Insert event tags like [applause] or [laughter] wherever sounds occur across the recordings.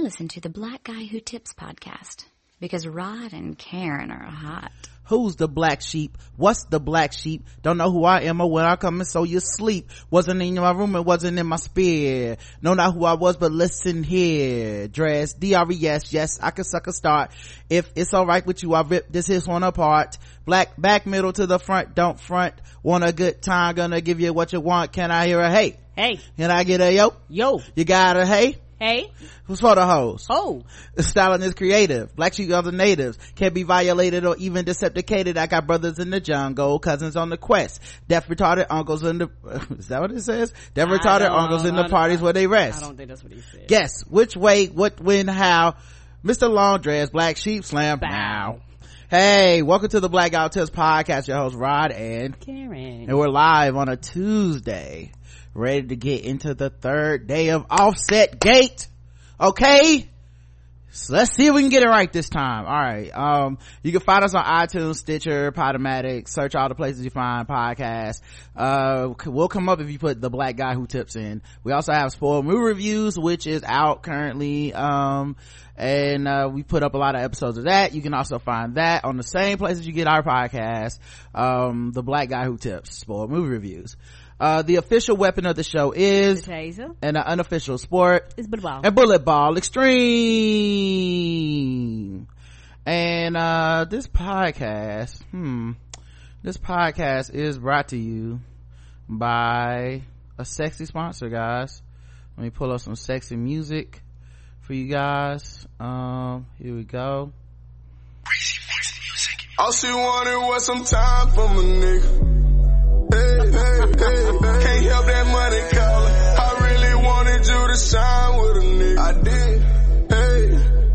I listen to the Black Guy Who Tips podcast because Rod and Karen are hot. Who's the black sheep? What's the black sheep? Don't know who I am or when I come and so you sleep. Wasn't in my room, it wasn't in my spear. Know not who I was, but listen here. Dres, D-R-E-S, yes, I can suck a start. If it's alright with you, I rip this his one apart. Black, back, middle to the front, don't front. Want a good time, gonna give you what you want. Can I hear a hey? Hey. Can I get a yo? Yo. You got a hey? Hey. Who's for the hoes? Oh. The styling is creative. Black sheep of the natives can't be violated or even decepticated. I got brothers in the jungle, cousins on the quest, deaf retarded uncles in the, [laughs] is that what it says? Deaf I retarded uncles in the parties where they rest. I don't think that's what he said. Guess which way, what, when, how. Mr. Long Dress, Black Sheep Slam. Bow. Hey, welcome to the Black Out Tips podcast. Your host Rod and Karen. and we're live on a Tuesday, ready to get into the third day of Offset Gate. Okay? So let's see if we can get it right this time. All right. Um, you can find us on iTunes, Stitcher, Podomatic, search all the places you find podcasts. Uh, we'll come up if you put the black guy who tips in. We also have spoiled movie reviews, which is out currently. Um, and, uh, we put up a lot of episodes of that. You can also find that on the same places you get our podcast. Um, the black guy who tips, spoiled movie reviews. Uh, the official weapon of the show is The taser. and the unofficial sport It's football. and bullet ball extreme and uh this podcast hmm this podcast is brought to you by a sexy sponsor guys let me pull up some sexy music for you guys um here we go All she wanted was some time from a nigga. Hey, can't help that money calling. I really wanted you to shine with a nigga. I did. Hey,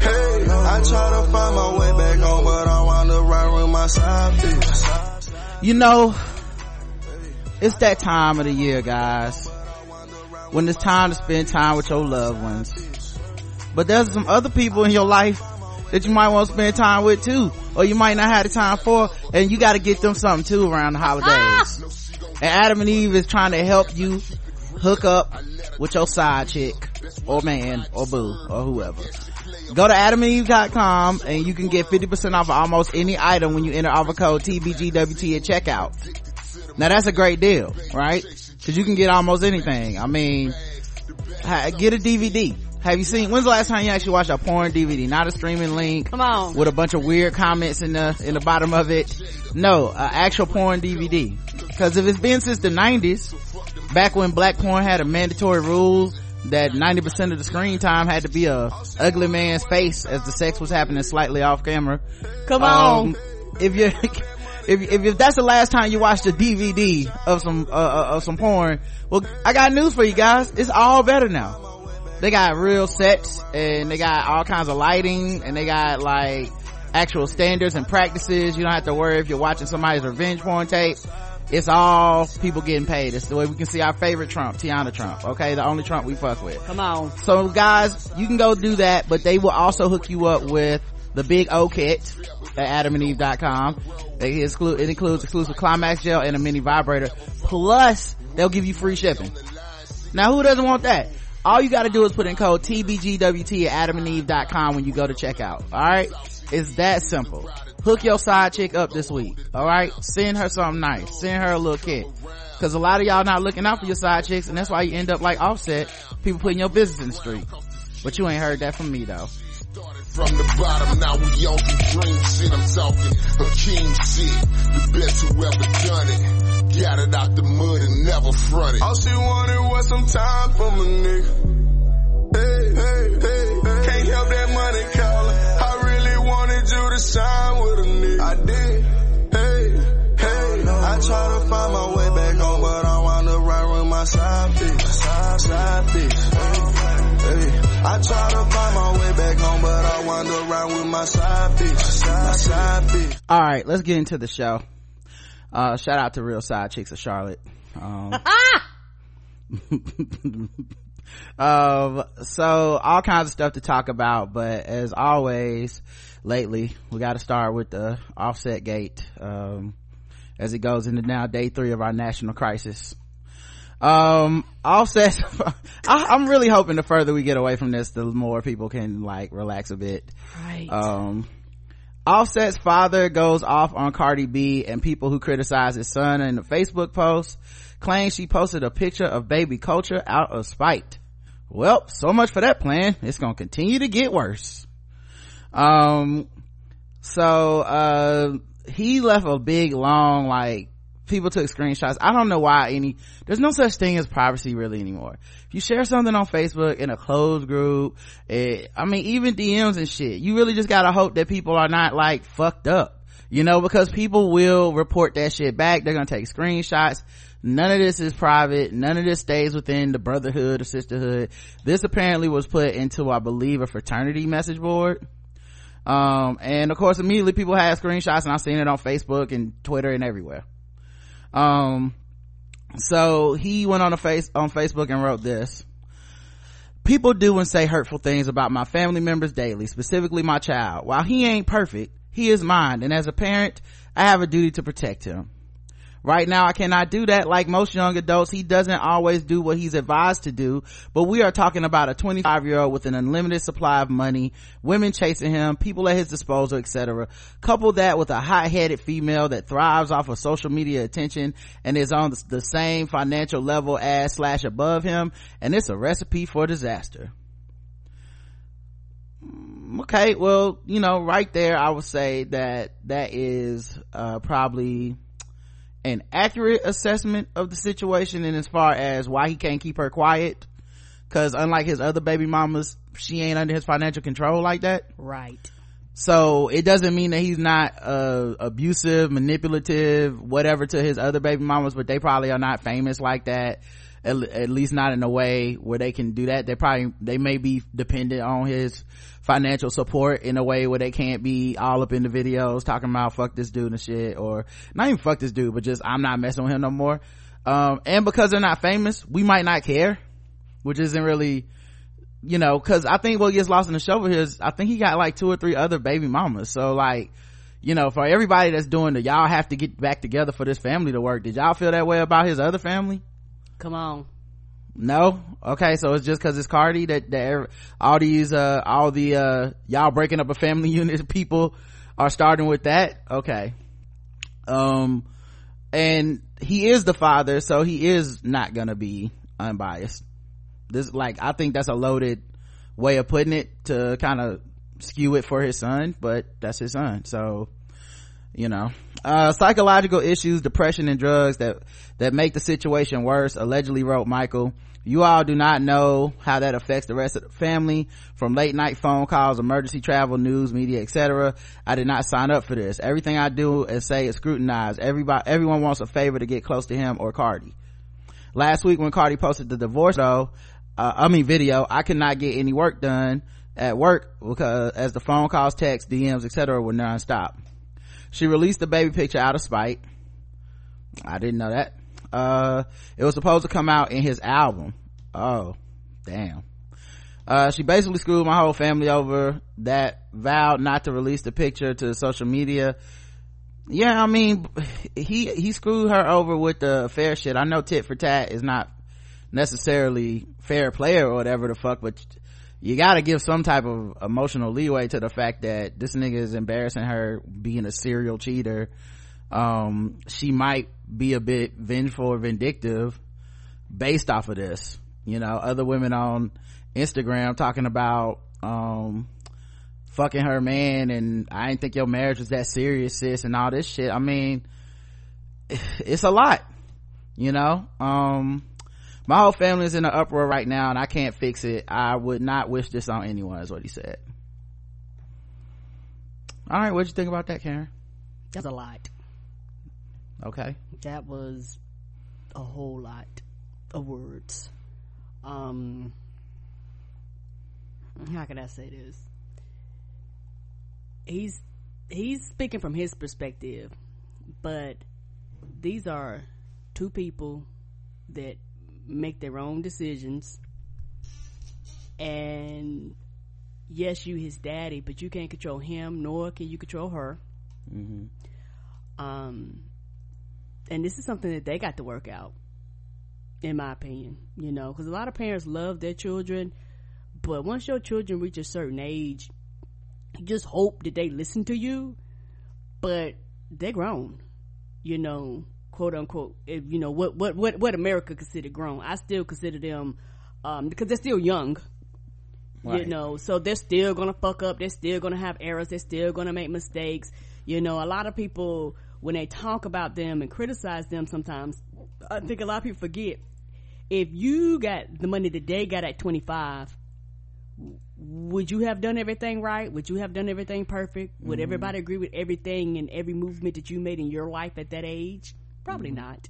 hey, I try to find my way back home, but I wound up right with my side bitch. you know it's that time of the year guys when it's time to spend time with your loved ones but there's some other people in your life that you might want to spend time with too or you might not have the time for and you got to get them something too around the holidays ah! And adam and eve is trying to help you hook up with your side chick or man or boo or whoever Go to adamandeve.com and you can get 50% off of almost any item when you enter offer code TBGWT at checkout. Now that's a great deal, right? Cause you can get almost anything. I mean, get a DVD. Have you seen, when's the last time you actually watched a porn DVD? Not a streaming link Come on. with a bunch of weird comments in the, in the bottom of it. No, an actual porn DVD. Cause if it's been since the 90s, back when black porn had a mandatory rule that 90% of the screen time had to be a ugly man's face as the sex was happening slightly off camera. Come on. Um, if you [laughs] if, if if that's the last time you watched a DVD of some uh, uh, of some porn, well, I got news for you guys. It's all better now. They got real sets and they got all kinds of lighting and they got like actual standards and practices. You don't have to worry if you're watching somebody's revenge porn tape. It's all people getting paid. It's the way we can see our favorite Trump, Teanna Trump. Okay, the only Trump we fuck with. Come on. So guys, you can go do that, but they will also hook you up with the big O kit at adamandeve.com. It, it includes exclusive climax gel and a mini vibrator. Plus, they'll give you free shipping. Now who doesn't want that? All you gotta do is put in code TBGWT at adamandeve.com when you go to checkout. Alright? It's that simple. Hook your side chick up this week. Alright? Send her something nice. Send her a little kit. Cause a lot of y'all not looking out for your side chicks and that's why you end up like offset, people putting your business in the street. But you ain't heard that from me though. From the bottom, now we on some dream shit. I'm talking Hakeem shit. The best who ever done it. Got it out the mud and never fronted. All she wanted was some time from a nigga. Hey, hey, hey, can't help that money calling. I really wanted you to shine with a nigga. I did. Hey, hey, I try to find my way back home, but I wound up right with my side bitch. Side, side bitch. Hey, hey. I try to find my way back home, but I wound up right with my side bitch. My side bitch. Alright, let's get into the show. Uh, shout out to Real Side Chicks of Charlotte. Um, [laughs] [laughs] um, so all kinds of stuff to talk about, but as always, lately, we gotta start with the offset gate, um, as it goes into now day three of our national crisis. Um offset [laughs] I, i'm really hoping the further we get away from this the more people can like relax a bit. Right. Um offset's father goes off on cardi b and people who criticize his son in the facebook post claim she posted a picture of baby Kulture out of spite. Well so much for that plan. It's gonna continue to get worse. Um so uh he left a big long like people took screenshots. I don't know why any, there's no such thing as privacy really anymore. If you share something on Facebook in a closed group, it, I mean, even DMs and shit, you really just gotta hope that people are not like fucked up, you know, because people will report that shit back. They're gonna take screenshots. None of this is private. None of this stays within the brotherhood or sisterhood. This apparently was put into, I believe, a fraternity message board. Um, and of course, immediately people had screenshots and I've seen it on Facebook and Twitter and everywhere um so he went on a face on facebook and wrote this. People do and say hurtful things about my family members daily specifically my child. While he ain't perfect he is mine. And as a parent i have a duty to protect him Right now, I cannot do that. Like most young adults, he doesn't always do what he's advised to do. But we are talking about a 25 year old with an unlimited supply of money, women chasing him, people at his disposal, etc. Couple that with a hot headed female that thrives off of social media attention and is on the same financial level as slash above him. And it's a recipe for disaster mm, okay well you know right there i would say that that is uh, probably an accurate assessment of the situation and as far as why he can't keep her quiet. Because unlike his other baby mamas she ain't under his financial control like that. Right. So it doesn't mean that he's not uh, abusive manipulative whatever to his other baby mamas but they probably are not famous like that. At, at least not in a way where they can do that. They probably they may be dependent on his financial support in a way where they can't be all up in the videos talking about fuck this dude and shit or not even fuck this dude but just i'm not messing with him no more. Um, and because they're not famous we might not care which isn't really you know because i think what gets lost in the show is i think he got like two or three other baby mamas. So like you know for everybody that's doing the y'all have to get back together for this family to work. Did y'all feel that way about his other family? Come on no? Okay so it's just because it's cardi that, that all these uh all the uh y'all breaking up a family [laughs] unit people are starting with that? Okay. Um and he is the father so he is not gonna be unbiased. This like i think that's a loaded way of putting it to kind of skew it for his son but that's his son so you know. Uh, psychological issues depression and drugs that that make the situation worse allegedly wrote michael. You all do not know how that affects the rest of the family from late night phone calls emergency travel news media etc i did not sign up for this. Everything i do and say is scrutinized. Everybody everyone wants a favor to get close to him or cardi. Last week when cardi posted the divorce though uh, i mean video i could not get any work done at work because as the phone calls texts dms etc were non-stop she released the baby picture out of spite. I didn't know that. Uh it was supposed to come out in his album. Oh damn. Uh she basically screwed my whole family over that vowed not to release the picture to social media. Yeah i mean he he screwed her over with the fair shit. I know tit for tat is not necessarily fair play or whatever the fuck but you gotta give some type of emotional leeway to the fact that this nigga is embarrassing her being a serial cheater. Um, she might be a bit vengeful or vindictive based off of this. You know other women on instagram talking about um, fucking her man and i didn't think your marriage was that serious sis and all this shit. I mean [sighs] it's a lot you know? Um, my whole family is in an uproar right now and i can't fix it. I would not wish this on anyone is what he said. All right what'd you think about that karen? That's a lot. Okay. That was a whole lot of words. Um how can i say this? He's he's speaking from his perspective but these are two people that make their own decisions and yes you his daddy but you can't control him nor can you control her mm-hmm. um and this is something that they got to work out in my opinion. You know, because a lot of parents love their children, but once your children reach a certain age, you just hope that they listen to you, but they're grown. You know, quote unquote. If you know what what what what America considered grown, I still consider them um, because they're still young. Right. You know, so they're still gonna fuck up. They're still gonna have errors. They're still gonna make mistakes. You know, a lot of people when they talk about them and criticize them, sometimes I think a lot of people forget if you got the money that they got at 25 would you have done everything right would you have done everything perfect would mm-hmm. everybody agree with everything and every movement that you made in your life at that age probably mm-hmm. not.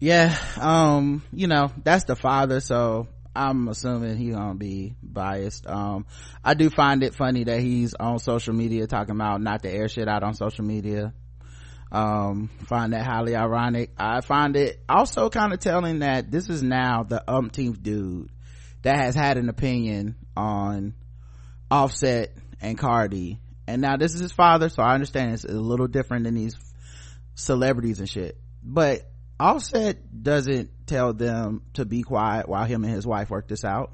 Yeah um you know that's the father so i'm assuming he's gonna be biased. Um i do find it funny that he's on social media talking about not to air shit out on social media. Um find that highly ironic. I find it also kind of telling that this is now the umpteenth dude that has had an opinion on offset and cardi. And now this is his father so i understand it's a little different than these celebrities and shit. But offset doesn't tell them to be quiet while him and his wife work this out.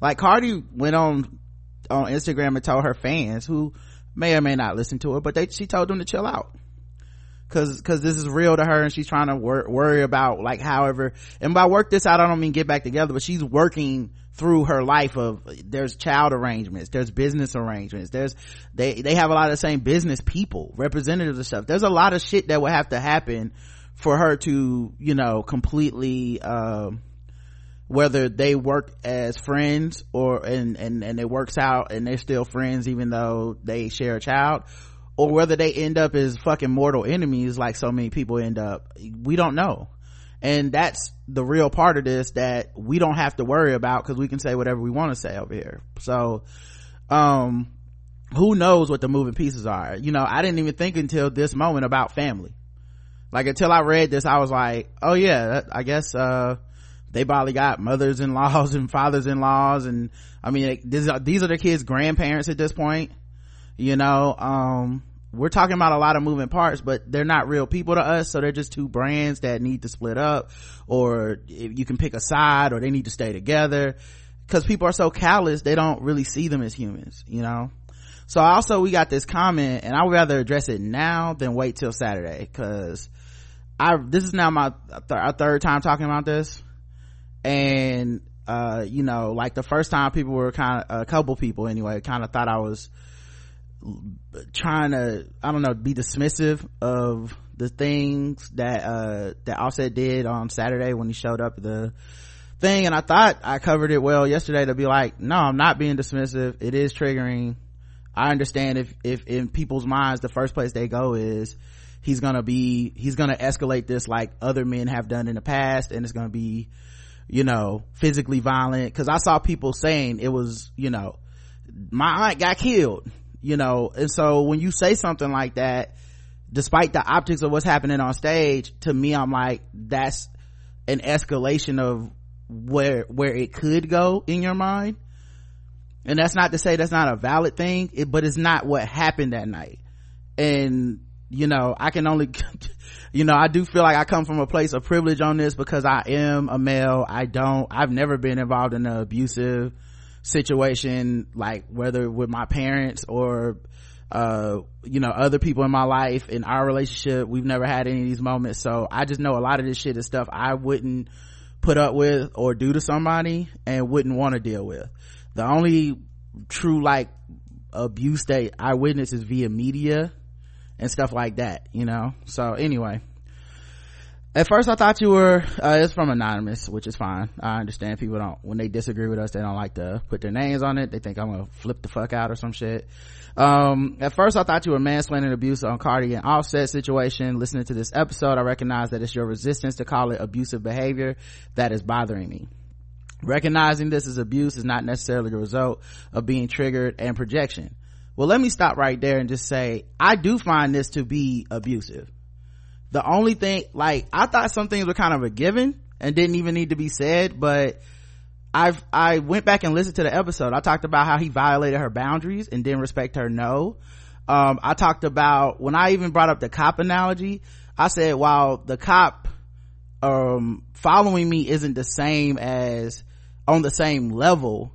Like cardi went on on instagram and told her fans who may or may not listen to her but they she told them to chill out. Cause, cause this is real to her and she's trying to wor- worry about like however, and by work this out, I don't mean get back together, but she's working through her life of there's child arrangements there's business arrangements there's they they have a lot of the same business people representatives and stuff. There's a lot of shit that would have to happen for her to you know completely um, whether they work as friends or and and and it works out and they're still friends even though they share a child or whether they end up as fucking mortal enemies like so many people end up. We don't know and that's the real part of this that we don't have to worry about because we can say whatever we want to say over here. So um who knows what the moving pieces are. You know i didn't even think until this moment about family. Like until i read this i was like oh yeah i guess uh they probably got mothers-in-laws [laughs] and fathers-in-laws and i mean these are, these are the kids grandparents at this point you know um we're talking about a lot of moving parts but they're not real people to us so they're just two brands that need to split up or you can pick a side or they need to stay together. Because people are so callous they don't really see them as humans you know? So also we got this comment and i would rather address it now than wait till saturday because i this is now my th- third time talking about this. And uh you know like the first time people were kind of a couple people anyway kind of thought i was trying to i don't know be dismissive of the things that uh that offset did on saturday when he showed up the thing. And i thought i covered it well yesterday to be like no i'm not being dismissive. It is triggering. I understand if if in people's minds the first place they go is he's gonna be he's gonna escalate this like other men have done in the past and it's gonna be you know physically violent. Because i saw people saying it was you know my aunt got killed you know and so when you say something like that despite the optics of what's happening on stage to me i'm like that's an escalation of where where it could go in your mind. And that's not to say that's not a valid thing it, but it's not what happened that night. And you know i can only [laughs] you know i do feel like i come from a place of privilege on this because i am a male. I don't i've never been involved in an abusive situation like whether with my parents or uh you know other people in my life in our relationship we've never had any of these moments. So i just know a lot of this shit is stuff i wouldn't put up with or do to somebody and wouldn't want to deal with. The only true like abuse that i witness is via media and stuff like that you know? So anyway at first i thought you were uh, it's from anonymous which is fine. I understand people don't when they disagree with us they don't like to put their names on it. They think i'm gonna flip the fuck out or some shit. Um, at first i thought you were mansplaining abuse on cardi and offset situation. Listening to this episode i recognize that it's your resistance to call it abusive behavior that is bothering me. Recognizing this as abuse is not necessarily the result of being triggered and projection. Well let me stop right there and just say i do find this to be abusive the only thing like i thought some things were kind of a given and didn't even need to be said but i've i went back and listened to the episode. I talked about how he violated her boundaries and didn't respect her no. Um, i talked about when i even brought up the cop analogy i said while the cop um following me isn't the same as on the same level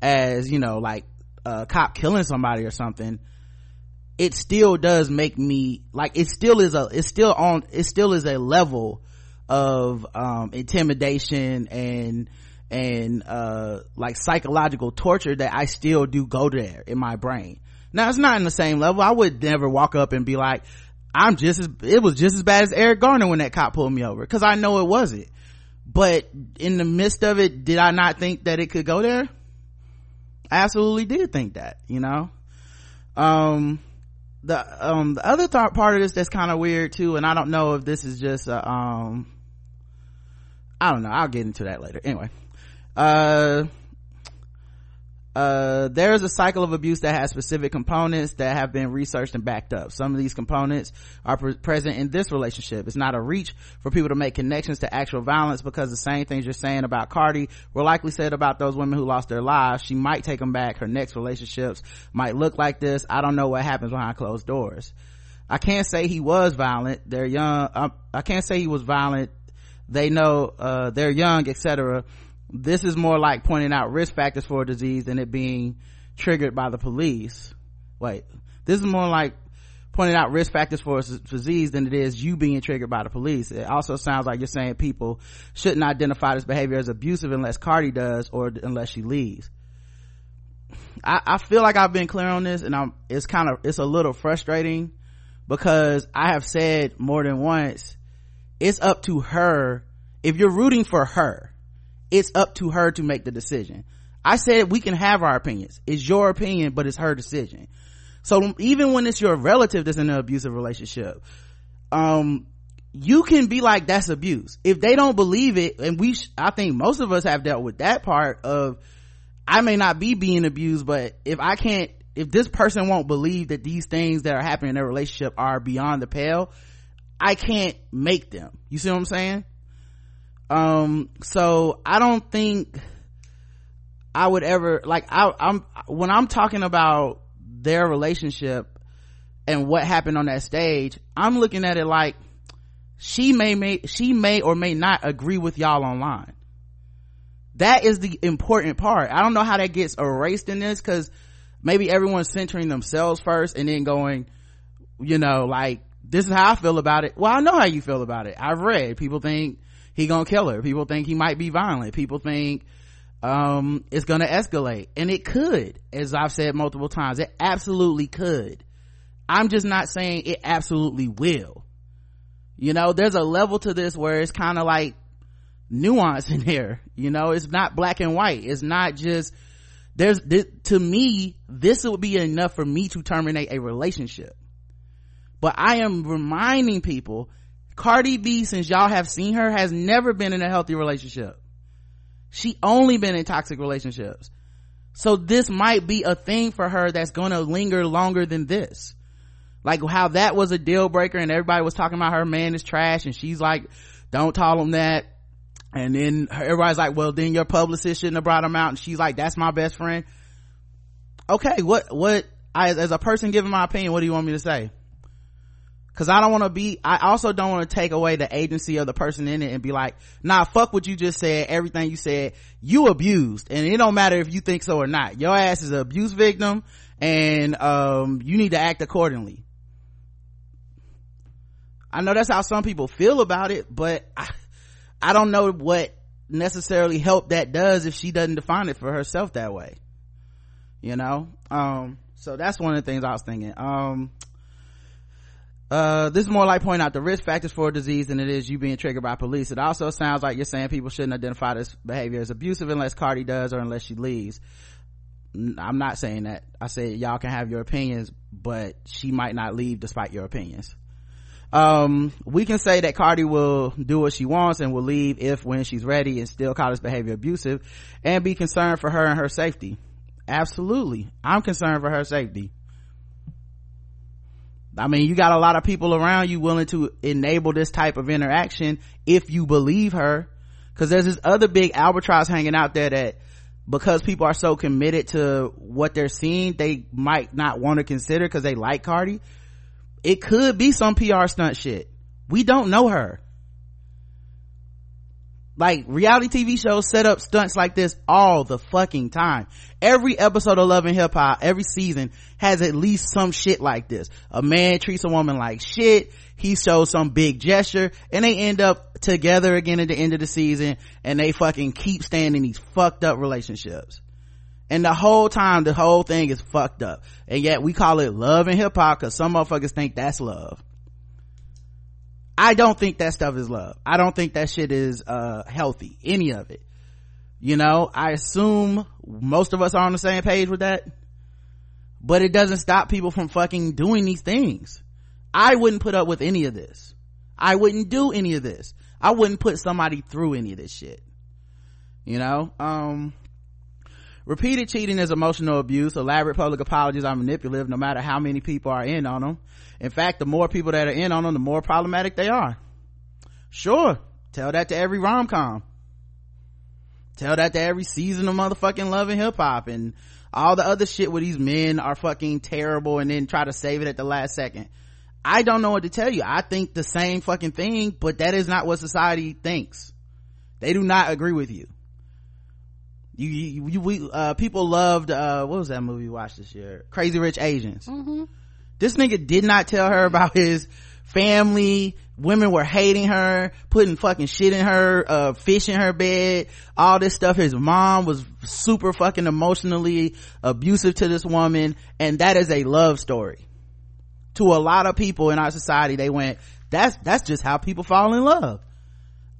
as you know like a cop killing somebody or something it still does make me like it still is a it's still on it still is a level of um intimidation and and uh like psychological torture that i still do go there in my brain. Now it's not in the same level. I would never walk up and be like i'm just as it was just as bad as eric garner when that cop pulled me over because i know it wasn't. But in the midst of it did i not think that it could go there? I absolutely did think that you know? Um the um the other th- part of this that's kind of weird too and i don't know if this is just a, um i don't know i'll get into that later. Anyway uh uh, there's a cycle of abuse that has specific components that have been researched and backed up. Some of these components are pre- present in this relationship. It's not a reach for people to make connections to actual violence because the same things you're saying about Cardi were likely said about those women who lost their lives. She might take them back. Her next relationships might look like this. I don't know what happens behind closed doors. I can't say he was violent. They're young. Um, I can't say he was violent. They know, uh, they're young, etc this is more like pointing out risk factors for a disease than it being triggered by the police. Wait this is more like pointing out risk factors for a disease than it is you being triggered by the police. It also sounds like you're saying people shouldn't identify this behavior as abusive unless cardi does or unless she leaves. I, I feel like i've been clear on this and i'm it's kind of it's a little frustrating because i have said more than once it's up to her. If you're rooting for her it's up to her to make the decision. I said we can have our opinions. It's your opinion but it's her decision. So even when it's your relative that's in an abusive relationship um you can be like that's abuse. If they don't believe it and we sh- i think most of us have dealt with that part of i may not be being abused but if i can't if this person won't believe that these things that are happening in their relationship are beyond the pale i can't make them. You see what i'm saying um so i don't think i would ever like I, i'm when i'm talking about their relationship and what happened on that stage i'm looking at it like she may may she may or may not agree with y'all online. That is the important part. I don't know how that gets erased in this because maybe everyone's centering themselves first and then going you know like this is how i feel about it. Well i know how you feel about it. I've read. People think he gonna kill her. People think he might be violent. People think um it's gonna escalate. And it could as i've said multiple times it absolutely could. I'm just not saying it absolutely will. You know there's a level to this where it's kind of like nuance [laughs] in here. You know it's not black and white. It's not just there's this, to me this would be enough for me to terminate a relationship. But i am reminding people Cardi B, since y'all have seen her, has never been in a healthy relationship. She only been in toxic relationships. So this might be a thing for her that's gonna linger longer than this. Like how that was a deal breaker and everybody was talking about her man is trash and she's like, don't tell him that. And then everybody's like, well, then your publicist shouldn't have brought him out. And she's like, that's my best friend. Okay, what, what, I, as a person giving my opinion, what do you want me to say? Cause I don't want to be, I also don't want to take away the agency of the person in it and be like, nah, fuck what you just said, everything you said, you abused. And it don't matter if you think so or not. Your ass is an abuse victim and, um, you need to act accordingly. I know that's how some people feel about it, but I, I don't know what necessarily help that does if she doesn't define it for herself that way. You know? Um, so that's one of the things I was thinking. Um, uh, this is more like pointing out the risk factors for a disease than it is you being triggered by police. It also sounds like you're saying people shouldn't identify this behavior as abusive unless Cardi does or unless she leaves. I'm not saying that. I say y'all can have your opinions, but she might not leave despite your opinions. Um, we can say that Cardi will do what she wants and will leave if when she's ready and still call this behavior abusive and be concerned for her and her safety. Absolutely. I'm concerned for her safety. I mean, you got a lot of people around you willing to enable this type of interaction if you believe her. Cause there's this other big albatross hanging out there that because people are so committed to what they're seeing, they might not want to consider cause they like Cardi. It could be some PR stunt shit. We don't know her. Like reality tv shows set up stunts like this all the fucking time. Every episode of love and hip hop every season has at least some shit like this. A man treats a woman like shit. He shows some big gesture and they end up together again at the end of the season and they fucking keep staying in these fucked up relationships. And the whole time the whole thing is fucked up. And yet we call it love and hip hop because some motherfuckers think that's love I don't think that stuff is love. I don't think that shit is, uh, healthy. Any of it. You know, I assume most of us are on the same page with that. But it doesn't stop people from fucking doing these things. I wouldn't put up with any of this. I wouldn't do any of this. I wouldn't put somebody through any of this shit. You know, um, repeated cheating is emotional abuse. Elaborate public apologies are manipulative no matter how many people are in on them. In fact, the more people that are in on them, the more problematic they are. Sure. Tell that to every rom-com. Tell that to every season of motherfucking love and hip hop and all the other shit where these men are fucking terrible and then try to save it at the last second. I don't know what to tell you. I think the same fucking thing, but that is not what society thinks. They do not agree with you. You, you, you we, uh, people loved, uh, what was that movie we watched this year? Crazy Rich Asians. Mm-hmm this nigga did not tell her about his family. Women were hating her putting fucking shit in her uh fish in her bed. All this stuff. His mom was super fucking emotionally abusive to this woman. And that is a love story. To a lot of people in our society they went that's that's just how people fall in love.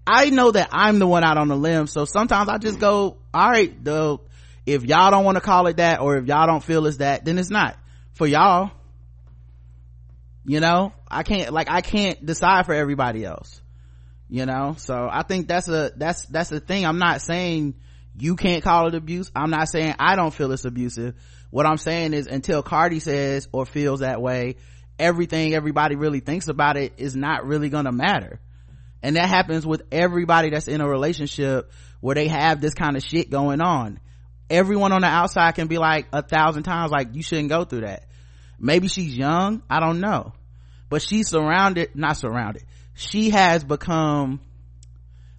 I know that i'm the one out on the limb so sometimes i just go all right though if y'all don't want to call it that or if y'all don't feel it's that then it's not. For y'all you know? I can't like i can't decide for everybody else. You know? So i think that's a that's that's the thing. I'm not saying you can't call it abuse. I'm not saying i don't feel it's abusive. What i'm saying is until cardi says or feels that way everything everybody really thinks about it is not really gonna matter. And that happens with everybody that's in a relationship where they have this kind of shit going on. Everyone on the outside can be like a thousand times like you shouldn't go through that maybe she's young i don't know. But she's surrounded not surrounded. She has become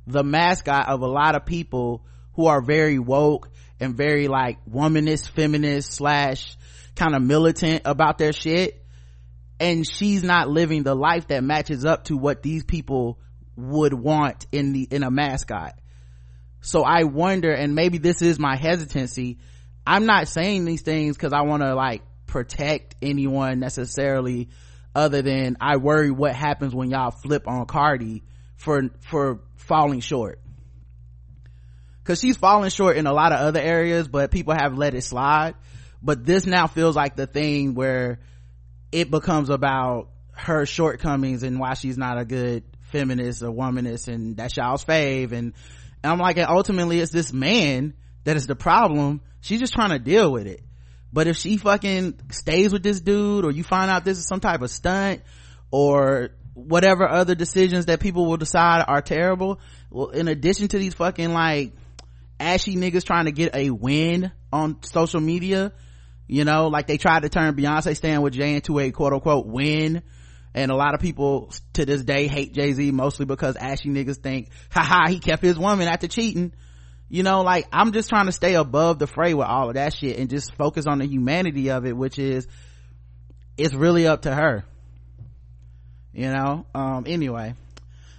the mascot of a lot of people who are very woke and very like womanist feminist slash kind of militant about their shit. And she's not living the life that matches up to what these people would want in the in a mascot. So i wonder and maybe this is my hesitancy i'm not saying these things because i want to like protect anyone necessarily other than I worry what happens when y'all flip on Cardi for for falling short. Cause she's falling short in a lot of other areas, but people have let it slide. But this now feels like the thing where it becomes about her shortcomings and why she's not a good feminist or womanist and that's y'all's fave and, and I'm like, and ultimately it's this man that is the problem. She's just trying to deal with it but if she fucking stays with this dude or you find out this is some type of stunt or whatever other decisions that people will decide are terrible well in addition to these fucking like ashy niggas trying to get a win on social media you know like they tried to turn beyonce staying with jay into a quote-unquote win. And a lot of people to this day hate jay-z mostly because ashy niggas think haha he kept his woman after cheating you know like i'm just trying to stay above the fray with all of that shit and just focus on the humanity of it which is it's really up to her you know um anyway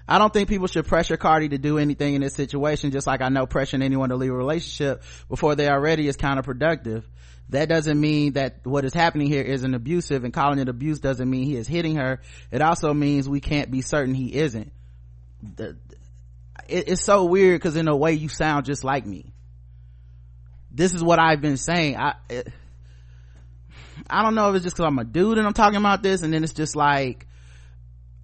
I don't think people should pressure Cardi to do anything in this situation, just like I know pressuring anyone to leave a relationship before they are ready is counterproductive. That doesn't mean that what is happening here isn't abusive and calling it abuse doesn't mean he is hitting her. It also means we can't be certain he isn't. The, it, it's so weird because in a way you sound just like me. This is what i've been saying. I it, i don't know if it's just because i'm a dude and i'm talking about this and then it's just like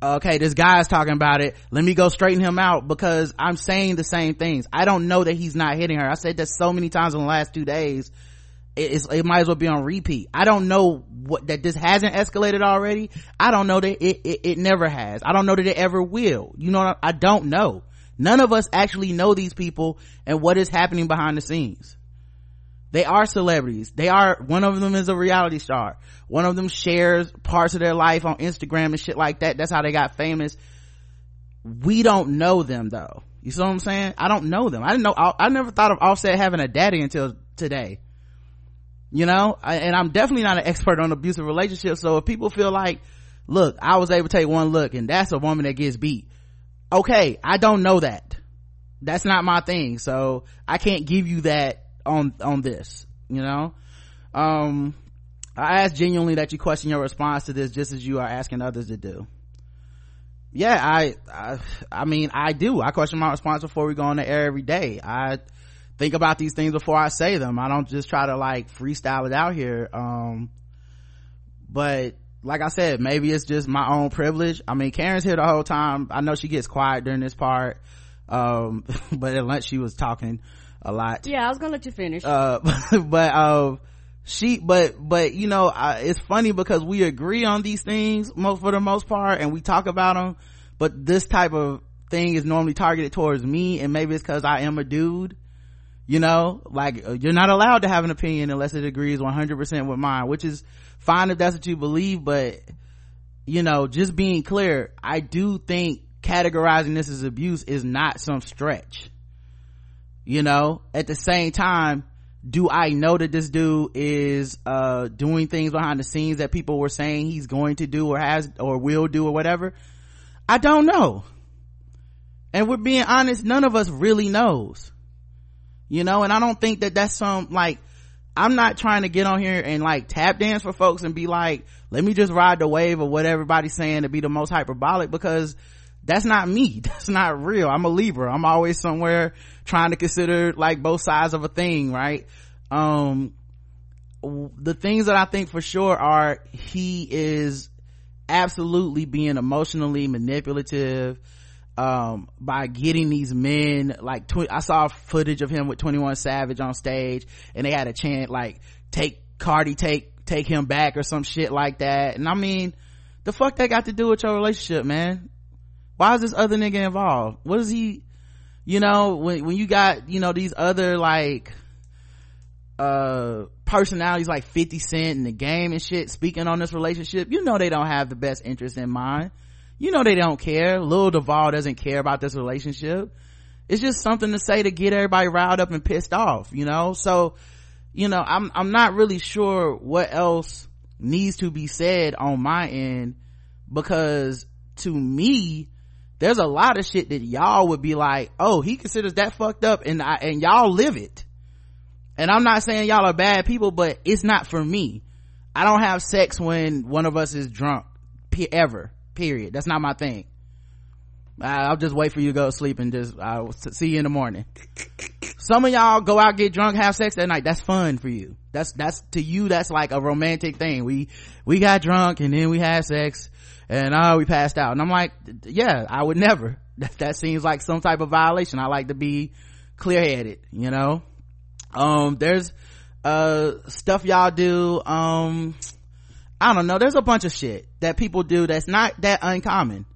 okay this guy's talking about it. Let me go straighten him out because i'm saying the same things. I don't know that he's not hitting her. I said that so many times in the last two days. It, it might as well be on repeat. I don't know what that this hasn't escalated already. I don't know that it, it, it never has. I don't know that it ever will. You know i don't know none of us actually know these people and what is happening behind the scenes they are celebrities they are one of them is a reality star one of them shares parts of their life on instagram and shit like that that's how they got famous we don't know them though You see what I'm saying? I don't know them. I didn't know, I never thought of Offset having a daddy until today. You know, I, and I'm definitely not an expert on abusive relationships. So if people feel like, look, I was able to take one look and that's a woman that gets beat. Okay. I don't know that. That's not my thing. So I can't give you that on, on this, you know? Um, I ask genuinely that you question your response to this just as you are asking others to do yeah I, I i mean i do i question my response before we go on the air every day i think about these things before i say them i don't just try to like freestyle it out here um but like i said maybe it's just my own privilege. I mean karen's here the whole time. I know she gets quiet during this part um [laughs] but at lunch she was talking a lot. Yeah i was gonna let you finish. Uh [laughs] but um uh, she but but you know I, it's funny because we agree on these things most for the most part and we talk about them but this type of thing is normally targeted towards me and maybe it's because i am a dude you know like uh, you're not allowed to have an opinion unless it agrees 100% with mine which is fine if that's what you believe but you know just being clear i do think categorizing this as abuse is not some stretch you know at the same time do I know that this dude is uh doing things behind the scenes that people were saying he's going to do or has or will do or whatever? I don't know. And we're being honest, none of us really knows. You know, and I don't think that that's some like I'm not trying to get on here and like tap dance for folks and be like, let me just ride the wave of what everybody's saying to be the most hyperbolic because that's not me. [laughs] That's not real. I'm a Libra. I'm always somewhere trying to consider like both sides of a thing, right? Um, the things that I think for sure are he is absolutely being emotionally manipulative um, by getting these men like tw- I saw footage of him with 21 Savage on stage and they had a chant like take Cardi take take him back or some shit like that. And I mean the fuck that got to do with your relationship man? Why is this other nigga involved? What is he you know when when you got you know these other like uh personalities like 50 cent in the game and shit speaking on this relationship you know they don't have the best interest in mind you know they don't care lil duval doesn't care about this relationship it's just something to say to get everybody riled up and pissed off you know so you know i'm i'm not really sure what else needs to be said on my end because to me there's a lot of shit that y'all would be like, oh, he considers that fucked up and I, and y'all live it. And I'm not saying y'all are bad people, but it's not for me. I don't have sex when one of us is drunk. ever. Period. That's not my thing. I'll just wait for you to go to sleep and just, I'll see you in the morning. Some of y'all go out, get drunk, have sex that night. That's fun for you. That's, that's, to you, that's like a romantic thing. We, we got drunk and then we had sex and oh we passed out and i'm like yeah i would never [laughs] that, that seems like some type of violation i like to be clear-headed you know um there's uh stuff y'all do um i don't know. There's a bunch of shit that people do that's not that uncommon.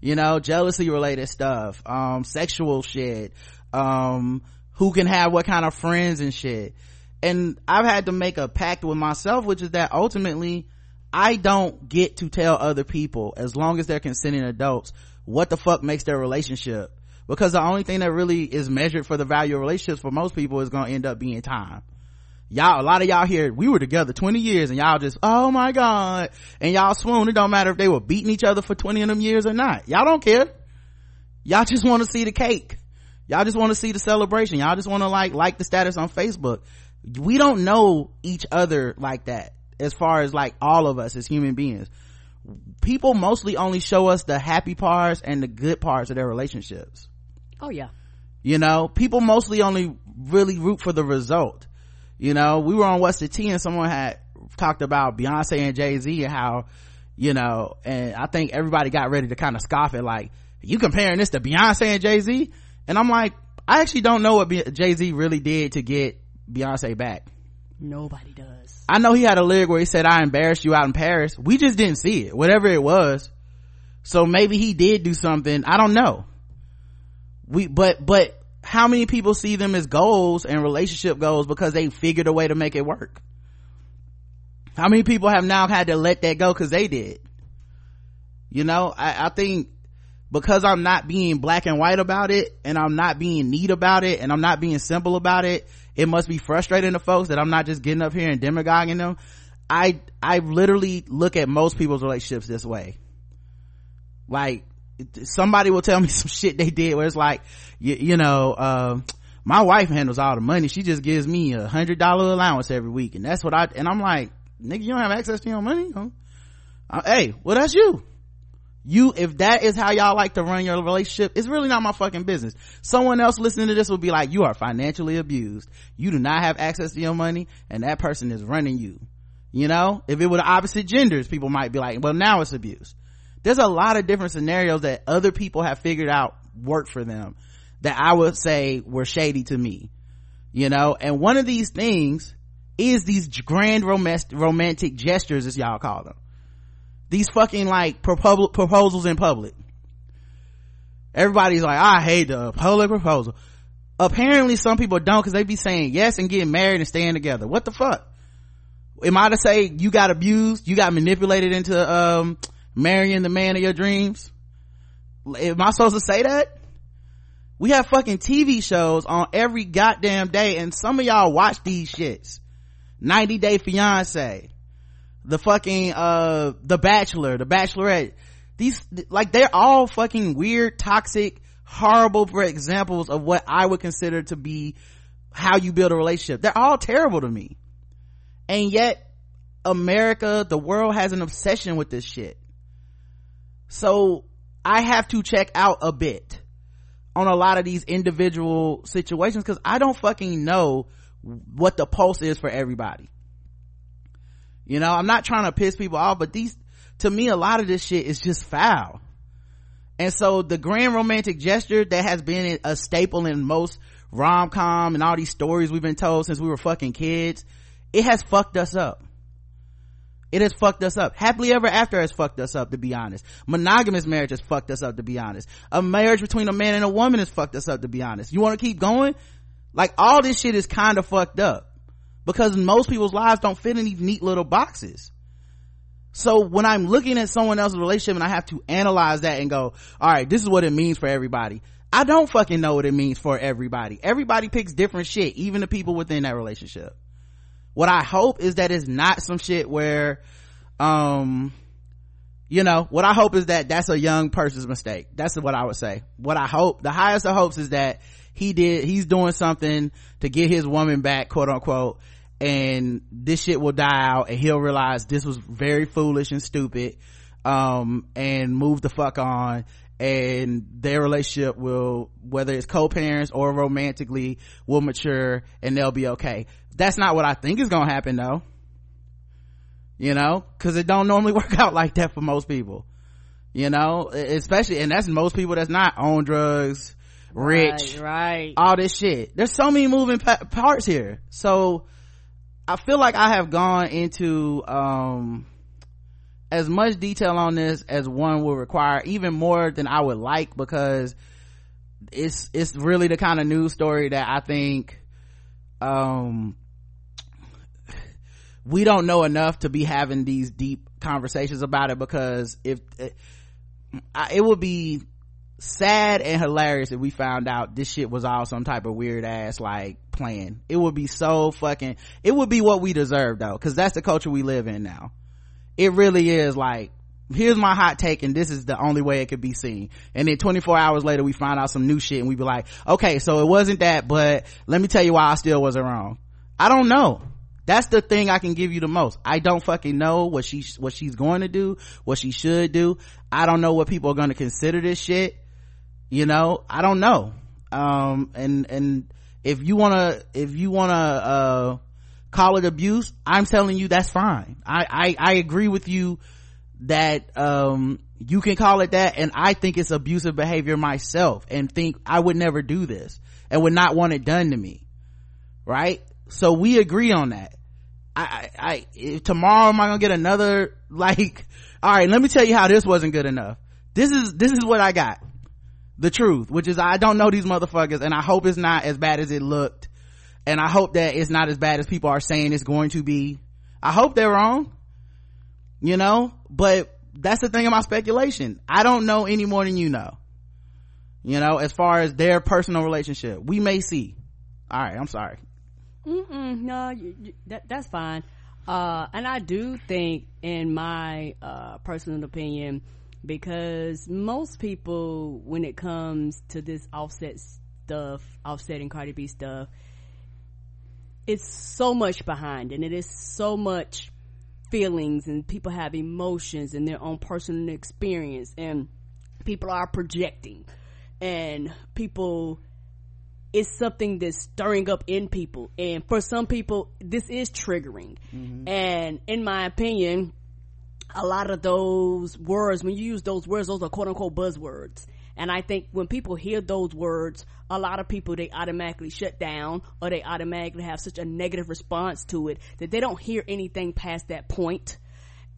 You know jealousy related stuff um sexual shit um who can have what kind of friends and shit. And i've had to make a pact with myself which is that ultimately I don't get to tell other people as long as they're consenting adults what the fuck makes their relationship. Because the only thing that really is measured for the value of relationships for most people is going to end up being time y'all a lot of y'all here we were together 20 years and y'all just oh my god. And y'all swoon it don't matter if they were beating each other for 20 of them years or not. Y'all don't care. Y'all just want to see the cake. Y'all just want to see the celebration. Y'all just want to like like the status on facebook. We don't know each other like that as far as like all of us as human beings. People mostly only show us the happy parts and the good parts of their relationships. Oh yeah. You know people mostly only really root for the result you know we were on what's the tea and someone had talked about beyonce and jay-z and how you know and i think everybody got ready to kind of scoff at like you comparing this to beyonce and jay-z and i'm like i actually don't know what jay-z really did to get beyonce back nobody does I know he had a lyric where he said, I embarrassed you out in Paris. We just didn't see it, whatever it was. So maybe he did do something. I don't know. We, but, but how many people see them as goals and relationship goals because they figured a way to make it work? How many people have now had to let that go because they did? You know, I, I think because i'm not being black and white about it and i'm not being neat about it and i'm not being simple about it it must be frustrating to folks that i'm not just getting up here and demagoguing them i i literally look at most people's relationships this way like somebody will tell me [laughs] some shit they did where it's like you, you know uh, my wife handles all the money. She just gives me a hundred dollar allowance every week. And that's what i and i'm like nigga you don't have access to your money huh? uh, hey well that's you. You if that is how y'all like to run your relationship it's really not my fucking business. Someone else listening to this will be like you are financially abused. You do not have access to your money and that person is running you. You know if it were the opposite genders people might be like well now it's abuse there's a lot of different scenarios that other people have figured out work for them that i would say were shady to me you know? And one of these things is these grand romantic gestures as y'all call them. These fucking like propo- proposals in public. Everybody's like i hate the public proposal. Apparently some people don't because they be saying yes and getting married and staying together. What the fuck? Am i to say you got abused you got manipulated into um marrying the man of your dreams? Am i supposed to say that? We have fucking tv shows on every goddamn day and some of y'all watch these shits. 90 day fiance the fucking uh the bachelor the bachelorette. These like they're all fucking weird toxic horrible examples of what i would consider to be how you build a relationship. They're all terrible to me. And yet america the world has an obsession with this shit so i have to check out a bit on a lot of these individual situations because i don't fucking know what the pulse is for everybody you know, I'm not trying to piss people off, but these, to me, a lot of this shit is just foul. And so the grand romantic gesture that has been a staple in most rom-com and all these stories we've been told since we were fucking kids, it has fucked us up. It has fucked us up. Happily ever after has fucked us up, to be honest. Monogamous marriage has fucked us up, to be honest. A marriage between a man and a woman has fucked us up, to be honest. You want to keep going? Like all this shit is kind of fucked up because most people's lives don't fit in these neat little boxes so when i'm looking at someone else's relationship and i have to analyze that and go all right this is what it means for everybody i don't fucking know what it means for everybody everybody picks different shit even the people within that relationship what i hope is that it's not some shit where um you know what i hope is that that's a young person's mistake. That's what i would say. What i hope the highest of hopes is that he did he's doing something to get his woman back quote unquote and this shit will die out and he'll realize this was very foolish and stupid um and move the fuck on and their relationship will whether it's co-parents or romantically will mature and they'll be okay. That's not what i think is gonna happen though. You know? Because it don't normally [laughs] work out like that for most people. You know? Especially and that's most people that's not on drugs rich right, right. all this shit. There's so many moving pa- parts here. So I feel like I have gone into um as much detail on this as one would require, even more than I would like because it's it's really the kind of news story that I think um we don't know enough to be having these deep conversations about it because if it, it would be sad and hilarious if we found out this shit was all some type of weird ass like plan. It would be so fucking it would be what we deserve though because that's the culture we live in now it really is like here's my hot take and this is the only way it could be seen. And then 24 hours later we find out some new shit and we be like okay so it wasn't that but let me tell you why i still wasn't wrong. I don't know. That's the thing i can give you the most. I don't fucking know what she what she's going to do what she should do. I don't know what people are going to consider this shit. You know i don't know. Um and and if you want to if you want to uh call it abuse i'm telling you that's fine. I, I i agree with you that um you can call it that and i think it's abusive behavior myself and think i would never do this and would not want it done to me right? So we agree on that. I i, I tomorrow am i gonna get another [laughs] like all right let me tell you how this wasn't good enough. This is this is what i got. The truth which is i don't know these motherfuckers and i hope it's not as bad as it looked and i hope that it's not as bad as people are saying it's going to be. I hope they're wrong you know but that's the thing about speculation. I don't know any more than you know you know as far as their personal relationship. We may see. All right i'm sorry. Mm-mm, no you, you, that, that's fine. Uh, and i do think in my uh, personal opinion because most people when it comes to this offset stuff offset and cardi b stuff it's so much behind and it is so much feelings and people have emotions and their own personal experience and people are projecting and people it's something that's stirring up in people and for some people this is triggering mm-hmm. and in my opinion a lot of those words when you use those words those are quote unquote buzzwords and I think when people hear those words, a lot of people, they automatically shut down or they automatically have such a negative response to it that they don't hear anything past that point.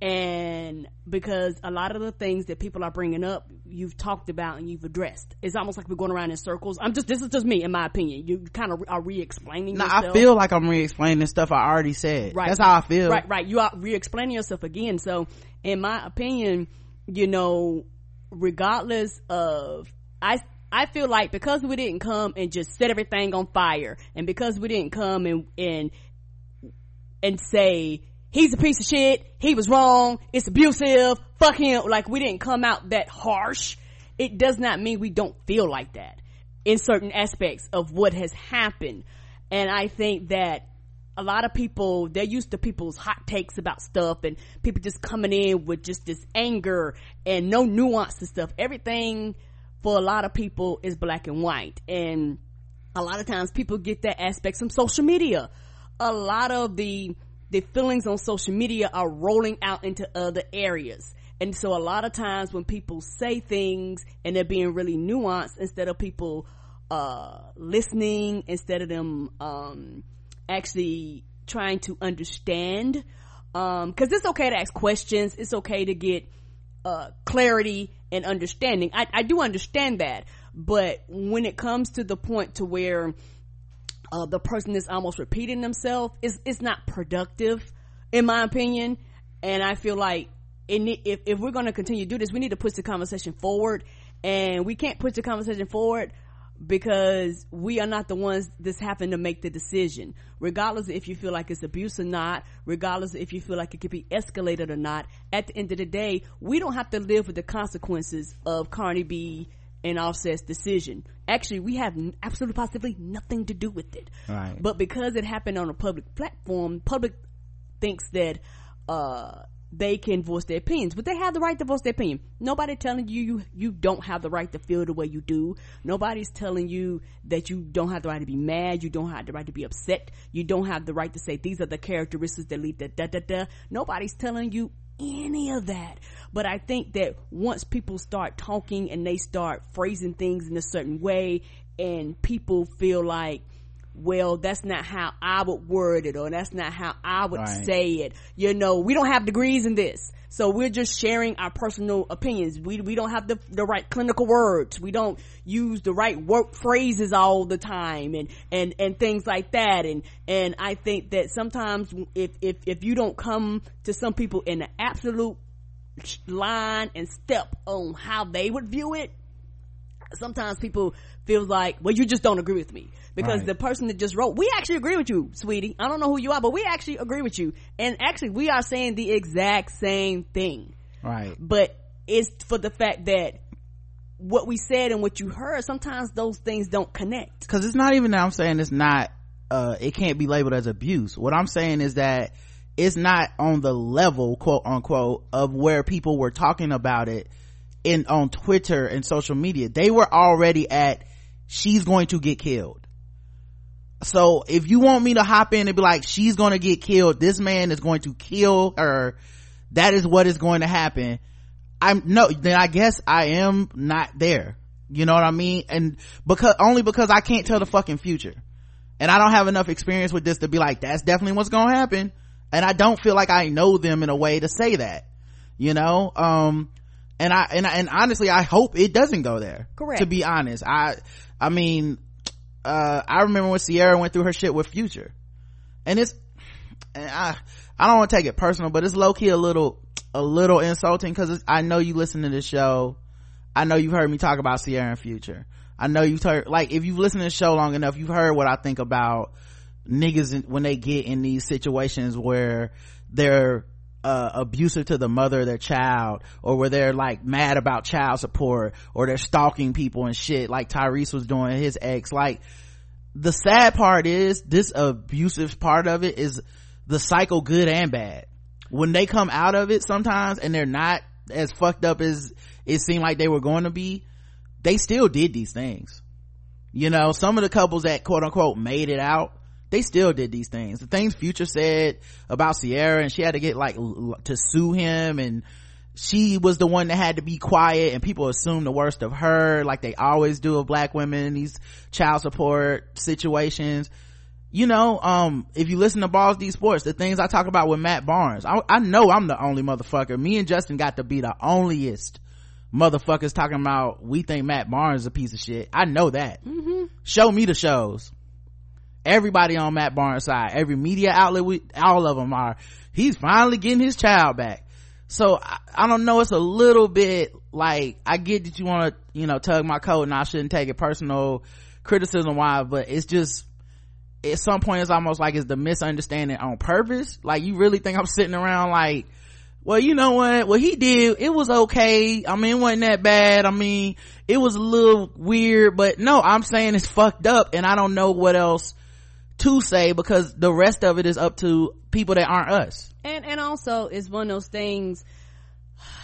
And because a lot of the things that people are bringing up, you've talked about and you've addressed. It's almost like we're going around in circles. I'm just, this is just me, in my opinion. You kind of are re-explaining no, yourself. I feel like I'm re-explaining stuff I already said. Right. That's how I feel. Right, right. You are re-explaining yourself again. So, in my opinion, you know, regardless of I I feel like because we didn't come and just set everything on fire and because we didn't come and and and say he's a piece of shit, he was wrong, it's abusive, fuck him, like we didn't come out that harsh, it does not mean we don't feel like that in certain aspects of what has happened. And I think that a lot of people they're used to people's hot takes about stuff and people just coming in with just this anger and no nuance and stuff. Everything for a lot of people is black and white. And a lot of times people get that aspect from social media. A lot of the the feelings on social media are rolling out into other areas. And so a lot of times when people say things and they're being really nuanced instead of people uh listening instead of them um actually trying to understand um because it's okay to ask questions. It's okay to get uh clarity and understanding. I, I do understand that. But when it comes to the point to where uh the person is almost repeating themselves it's it's not productive in my opinion. And i feel like if, if we're going to continue to do this we need to push the conversation forward. And we can't push the conversation forward because we are not the ones that's having to make the decision. Regardless if you feel like it's abuse or not regardless if you feel like it could be escalated or not at the end of the day we don't have to live with the consequences of Cardi b and offset's decision. Actually we have absolutely positively nothing to do with it. Right. But because it happened on a public platform public thinks that uh they can voice their opinions, but they have the right to voice their opinion. Nobody telling you, you you don't have the right to feel the way you do. Nobody's telling you that you don't have the right to be mad. You don't have the right to be upset. You don't have the right to say these are the characteristics that lead to da da da. Nobody's telling you any of that. But I think that once people start talking and they start phrasing things in a certain way, and people feel like well, that's not how I would word it or that's not how I would right. say it. You know, we don't have degrees in this. So we're just sharing our personal opinions. We, we don't have the, the right clinical words. We don't use the right work phrases all the time and, and, and things like that. And, and I think that sometimes if, if, if you don't come to some people in the absolute line and step on how they would view it, sometimes people feel like, well, you just don't agree with me because right. the person that just wrote, we actually agree with you, sweetie. I don't know who you are, but we actually agree with you. And actually, we are saying the exact same thing. Right. But it's for the fact that what we said and what you heard, sometimes those things don't connect. Cause it's not even that I'm saying it's not, uh, it can't be labeled as abuse. What I'm saying is that it's not on the level, quote unquote, of where people were talking about it in, on Twitter and social media. They were already at, she's going to get killed. So if you want me to hop in and be like she's gonna get killed this man is going to kill her that is what is going to happen. I'm no then i guess i am not there. You know what i mean? And because only because i can't tell the fucking future. And i don't have enough experience with this to be like that's definitely what's gonna happen. And i don't feel like i know them in a way to say that. You know? Um and i and, and honestly i hope it doesn't go there correct to be honest i i mean uh, I remember when Ciara went through her shit with Future, and it's, and I, I don't want to take it personal, but it's low key a little, a little insulting because I know you listen to this show. I know you've heard me talk about Ciara and Future. I know you've heard, like, if you've listened to the show long enough, you've heard what I think about niggas when they get in these situations where they're uh, abusive to the mother of their child or where they're like mad about child support or they're stalking people and shit like Tyrese was doing his ex. Like the sad part is this abusive part of it is the cycle good and bad. When they come out of it sometimes and they're not as fucked up as it seemed like they were going to be they still did these things. You know some of the couples that quote unquote made it out they still did these things. The things future said about Ciara and she had to get like to sue him and she was the one that had to be quiet and people assume the worst of her like they always do of black women in these child support situations. You know um if you listen to balls d sports the things i talk about with matt barnes I, I know i'm the only motherfucker. Me and justin got to be the onlyest motherfuckers talking about we think matt barnes is a piece of shit. I know that. Mm-hmm. show me the shows everybody on matt barnes side. Every media outlet we all of them are. He's finally getting his child back. So I, I, don't know. It's a little bit like i get that you want to you know tug my coat and i shouldn't take it personal criticism wise but it's just at some point it's almost like it's the misunderstanding on purpose. Like you really think i'm sitting around like well you know what? What he did it was okay. I mean it wasn't that bad. I mean it was a little weird but no i'm saying it's fucked up and i don't know what else to say because the rest of it is up to people that aren't us and and also it's one of those things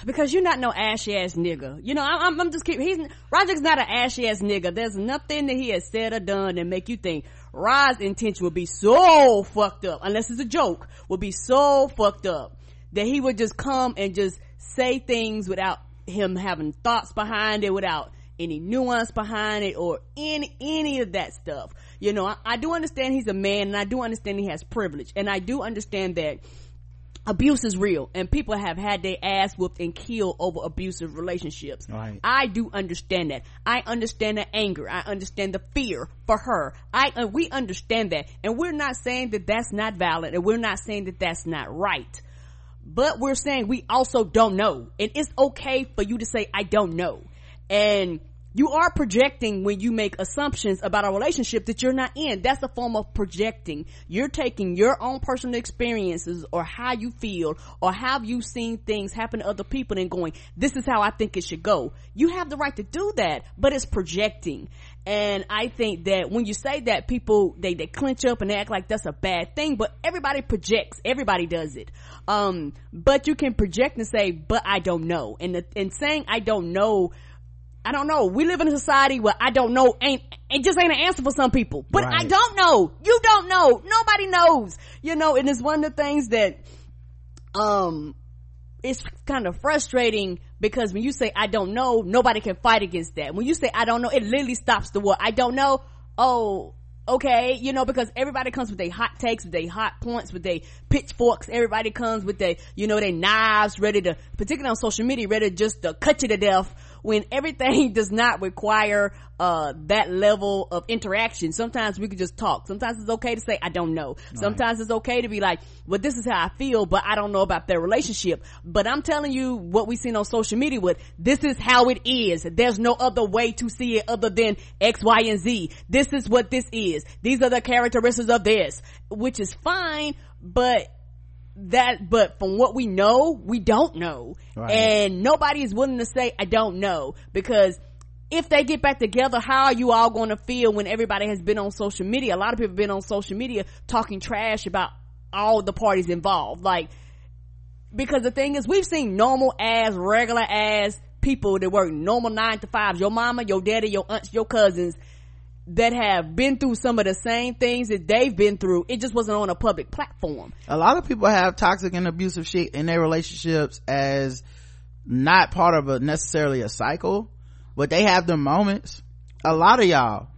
because you're not no ashy ass nigga. You know, I'm, I'm just keep, he's, Roderick's not an ashy ass nigga. There's nothing that he has said or done that make you think Rod's intention would be so fucked up, unless it's a joke, would be so fucked up that he would just come and just say things without him having thoughts behind it, without any nuance behind it or any, any of that stuff. You know, I, I do understand he's a man and I do understand he has privilege and I do understand that abuse is real and people have had their ass whooped and killed over abusive relationships. Right. I do understand that. I understand the anger. I understand the fear for her. I, uh, we understand that. And we're not saying that that's not valid and we're not saying that that's not right. But we're saying we also don't know. And it's okay for you to say, I don't know. And you are projecting when you make assumptions about a relationship that you're not in. That's a form of projecting. You're taking your own personal experiences or how you feel or how you've seen things happen to other people and going, this is how I think it should go. You have the right to do that, but it's projecting. And I think that when you say that, people, they, they clench up and they act like that's a bad thing, but everybody projects. Everybody does it. Um, but you can project and say, but I don't know. And, the, and saying I don't know I don't know. We live in a society where I don't know ain't, it just ain't an answer for some people. But right. I don't know. You don't know. Nobody knows. You know, and it's one of the things that, um, it's kind of frustrating because when you say I don't know, nobody can fight against that. When you say I don't know, it literally stops the war. I don't know. Oh, okay, you know, because everybody comes with their hot takes, with their hot points, with their pitchforks. Everybody comes with their, you know, their knives ready to, particularly on social media, ready to just to cut you to death when everything [laughs] does not require uh, that level of interaction. Sometimes we can just talk. Sometimes it's okay to say i don't know. Right. sometimes it's okay to be like well this is how i feel but i don't know about their relationship. But i'm telling you what we seen on social media with this is how it is. There's no other way to see it other than x y and z. This is what this is. These are the characteristics of this which is fine but that but from what we know we don't know. Right. and nobody is willing to say i don't know. Because if they get back together how are you all going to feel when everybody has been on social media? A lot of people have been on social media talking trash about all the parties involved. Like because the thing is we've seen normal ass regular ass people that work normal nine to fives. Your mama your daddy your aunts your cousins that have been through some of the same things that they've been through. It just wasn't on a public platform. A lot of people have toxic and abusive shit in their relationships as not part of a necessarily a cycle, but they have their moments. A lot of y'all,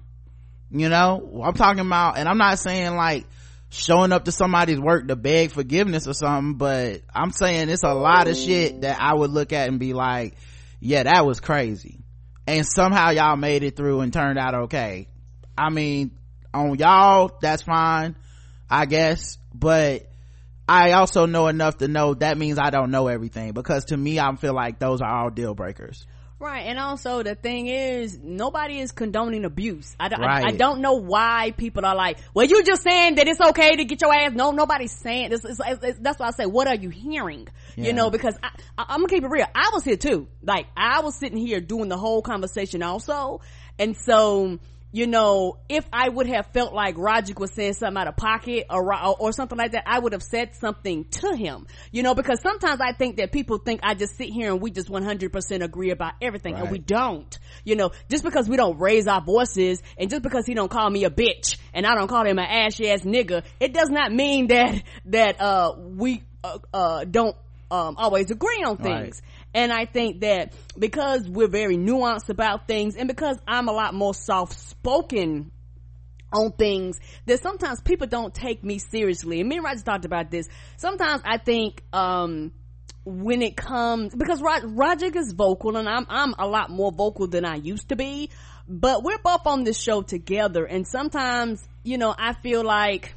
you know, I'm talking about, and I'm not saying like showing up to somebody's work to beg forgiveness or something, but I'm saying it's a lot of shit that I would look at and be like, yeah, that was crazy. And somehow y'all made it through and turned out okay I mean, on y'all, that's fine, I guess, but I also know enough to know that means I don't know everything because to me, I feel like those are all deal breakers. Right, and also the thing is, nobody is condoning abuse. I, don't- I- I, don't know why people are like, well, you just saying that it's okay to get your ass. No, nobody's saying this. It's, it's, it's- that's why I say, what are you hearing? Yeah. You know, because I, I, I'm gonna keep it real. I was here too. Like, I was sitting here doing the whole conversation also. And so, you know, if I would have felt like Rogic was saying something out of pocket or, or, or something like that, I would have said something to him. You know, because sometimes I think that people think I just sit here and we just 100% agree about everything and we don't. You know, just because we don't raise our voices and just because he don't call me a bitch and I don't call him an ashy ass nigga, it does not mean that, that, uh, we, uh, uh, don't, um, always agree on things. And I think that because we're very nuanced about things and because I'm a lot more soft spoken on things that sometimes people don't take me seriously. And me and Roger talked about this. Sometimes I think, um, when it comes, because Roger is vocal and I'm, I'm a lot more vocal than I used to be, but we're both on this show together and sometimes, you know, I feel like,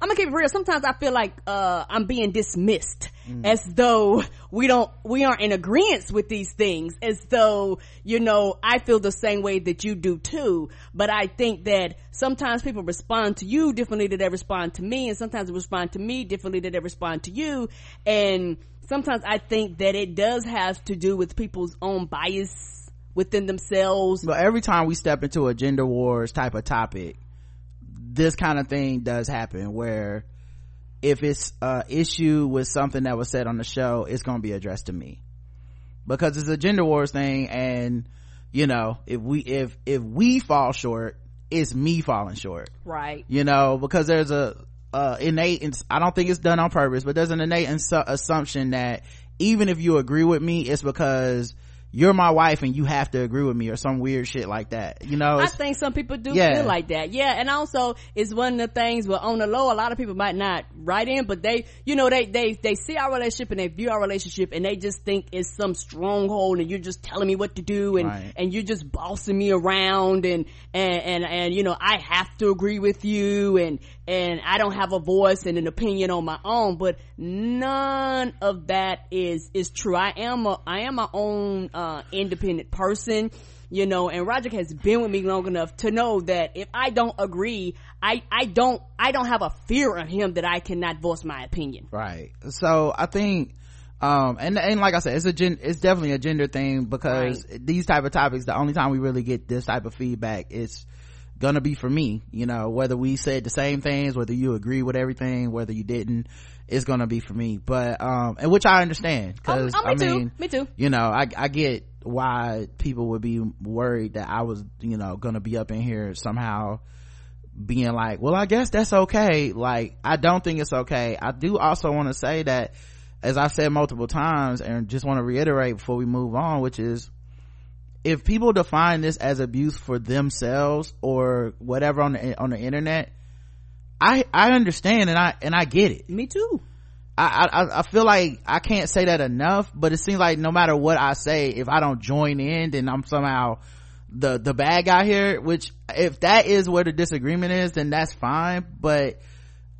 I'm gonna keep it real. Sometimes I feel like uh, I'm being dismissed, as though we don't, we aren't in agreement with these things. As though you know, I feel the same way that you do too. But I think that sometimes people respond to you differently than they respond to me, and sometimes they respond to me differently than they respond to you. And sometimes I think that it does have to do with people's own bias within themselves. but every time we step into a gender wars type of topic this kind of thing does happen where if it's a issue with something that was said on the show it's going to be addressed to me because it's a gender wars thing and you know if we if if we fall short it's me falling short Right. you know because there's a uh innate ins- i don't think it's done on purpose but there's an innate insu- assumption that even if you agree with me it's because you're my wife and you have to agree with me or some weird shit like that you know I think some people do Yeah. feel like that. Yeah. And also it's one of the things where on the low, a lot of people might not write in, but they, you know, they, they, they see our relationship and they view our relationship and they just think it's some stronghold and you're just telling me what to do and, Right. and you're just bossing me around and, and, and, and, you know, I have to agree with you and, and I don't have a voice and an opinion on my own, but none of that is, is true. I am a, I am my own, uh, independent person you know and roger has been with me long enough to know that if i don't agree i i don't i don't have a fear of him that i cannot voice my opinion. Right. So i think um and and like i said it's a gen it's definitely a gender thing because these type of topics the only time we really get this type of feedback is gonna be for me you know whether we said the same things whether you agree with everything whether you didn't it's gonna be for me. But um and which i understand because oh, me i too mean me too. you know i i get why people would be worried that i was you know gonna be up in here somehow being like well i guess that's okay. Like i don't think it's okay. I do also want to say that as i've said multiple times and just want to reiterate before we move on which is if people define this as abuse for themselves or whatever on the on the internet i i understand and i and i get it me too I, I I feel like I can't say that enough, but it seems like no matter what I say, if I don't join in, then I'm somehow the the bad guy here. Which if that is where the disagreement is, then that's fine. But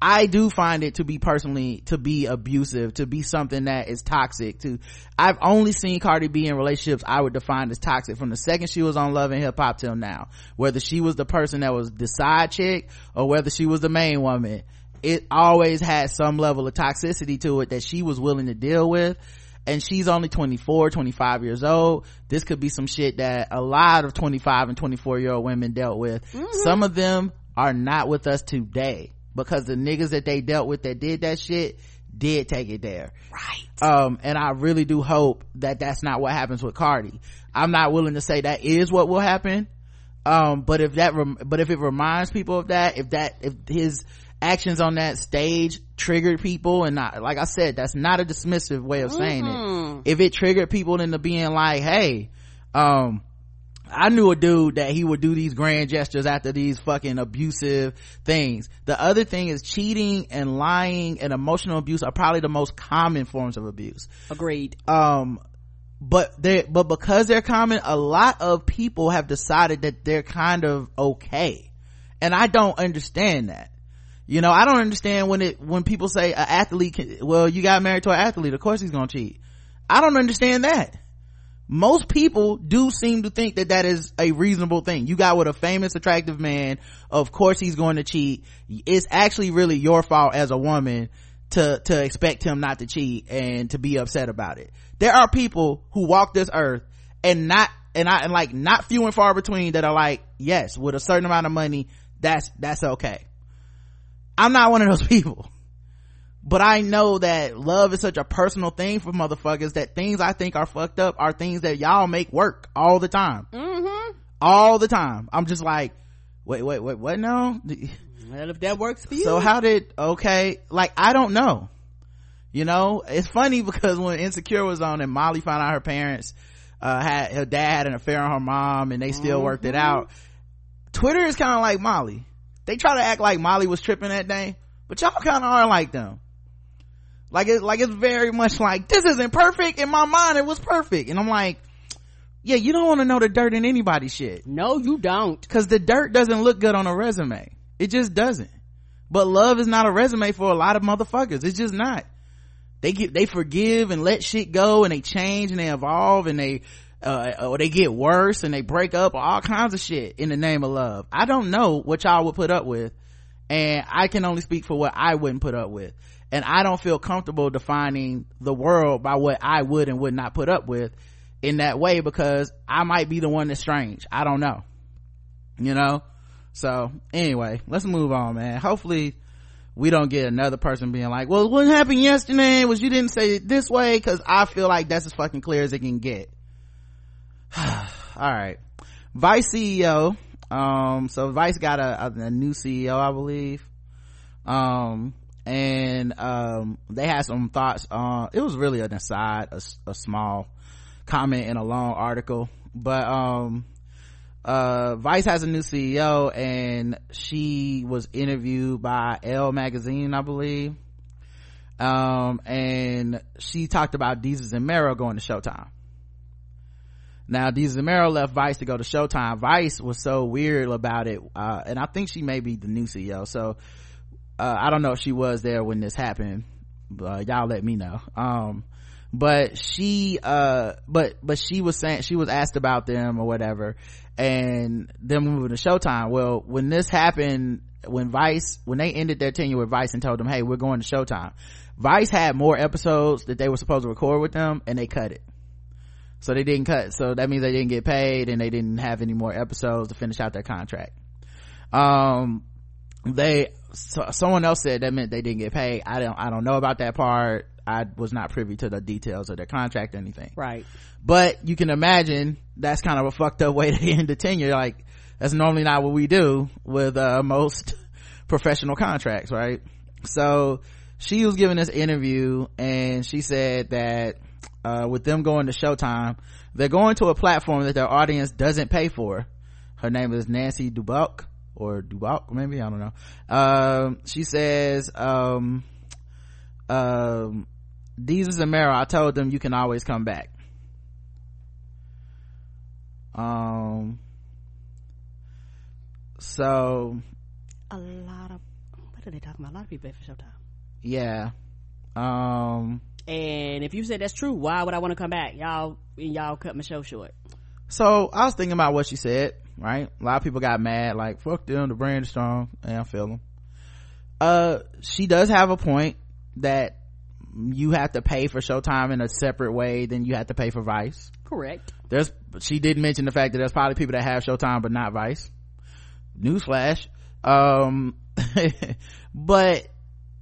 I do find it to be personally to be abusive, to be something that is toxic. To I've only seen Cardi B in relationships I would define as toxic from the second she was on Love and Hip Hop till now. Whether she was the person that was the side chick or whether she was the main woman it always had some level of toxicity to it that she was willing to deal with and she's only 24 25 years old this could be some shit that a lot of 25 and 24 year old women dealt with mm-hmm. some of them are not with us today because the niggas that they dealt with that did that shit did take it there. Right. Um and i really do hope that that's not what happens with cardi. I'm not willing to say that is what will happen. Um but if that rem- but if it reminds people of that if that if his actions on that stage triggered people and not like i said that's not a dismissive way of saying it. If it triggered people into being like hey um I knew a dude that he would do these grand gestures after these fucking abusive things. The other thing is cheating and lying and emotional abuse are probably the most common forms of abuse. agreed Um, but they but because they're common, a lot of people have decided that they're kind of okay. And I don't understand that. You know, I don't understand when it, when people say an athlete can, well, you got married to an athlete, of course he's gonna cheat. I don't understand that most people do seem to think that that is a reasonable thing. You got with a famous, attractive man. Of course he's going to cheat. It's actually really your fault as a woman to, to expect him not to cheat and to be upset about it. There are people who walk this earth and not, and I, and like not few and far between that are like, yes, with a certain amount of money, that's, that's okay. I'm not one of those [laughs] people but I know that love is such a personal thing for motherfuckers that things I think are fucked up are things that y'all make work all the time. Mm-hmm. All the time. I'm just like, wait, wait, wait, what now? Well, if that works for you. So how did, okay, like, I don't know. You know, it's funny [laughs] because when Insecure was on and Molly found out her parents, uh, had, her dad had an affair on her mom and they still mm-hmm. worked it out. Twitter is kind of like Molly. They try to act like Molly was tripping that day, but y'all kind of are like them like it like it's very much like this isn't perfect in my mind it was perfect. And i'm like yeah you don't want to know the dirt in anybody's shit. No you don't. Because the dirt doesn't look good on a resume. It just doesn't. But love is not a resume for a lot of motherfuckers. It's just not. They get they forgive and let shit go and they change and they evolve and they uh, or they get worse and they break up or all kinds of shit in the name of love. I don't know what y'all would put up with and i can only speak for what i wouldn't put up with and I don't feel comfortable defining the world by what I would and would not put up with in that way because I might be the one that's strange. I don't know. You know? So anyway, let's move on, man. Hopefully we don't get another person being like, well, what happened yesterday was you didn't say it this way cause I feel like that's as fucking clear as it can get. [sighs] All right. Vice CEO. Um, so Vice got a, a, a new CEO, I believe. Um, and um, they had some thoughts on it was really an aside a, a small comment in a long article but um uh vice has a new ceo and she was interviewed by elle magazine i believe um and she talked about Desus and Mero going to Showtime. Now Desus and Mero left Vice to go to Showtime. Vice was so weird about it, uh, and I think she may be the new CEO. So uh, i don't know if she was there when this happened but y'all let me know. Um but she uh but but she was saying she was asked about them or whatever and them moving to showtime. Well when this happened when vice when they ended their tenure with vice and told them hey we're going to showtime vice had more episodes that they were supposed to record with them and they cut it. So they didn't cut so that means they didn't get paid and they didn't have any more episodes to finish out their contract. Um they so, someone else said that meant they didn't get paid. I don't i don't know about that part. I was not privy to the details of their contract or anything. Right. But you can imagine that's kind of a fucked up way to [laughs] end the tenure. Like that's normally not what we do with uh, most [laughs] professional contracts right? So she was giving this interview and she said that uh, with them going to showtime they're going to a platform that their audience doesn't pay for. Her name is nancy dubuc or Duboc, maybe I don't know. Um, she says, um, um, Desus and I told them you can always come back. Um, so a lot of what are they talking about? A lot of people for Showtime. Yeah. Um, and if you said that's true, why would I want to come back? Y'all, y'all cut my show short. So I was thinking about what she said right? A lot of people got mad like fuck them the brand is strong and i feel them uh she does have a point that you have to pay for showtime in a separate way than you have to pay for vice. Correct. There's she did mention the fact that there's probably people that have showtime but not vice. Newsflash. Um [laughs] but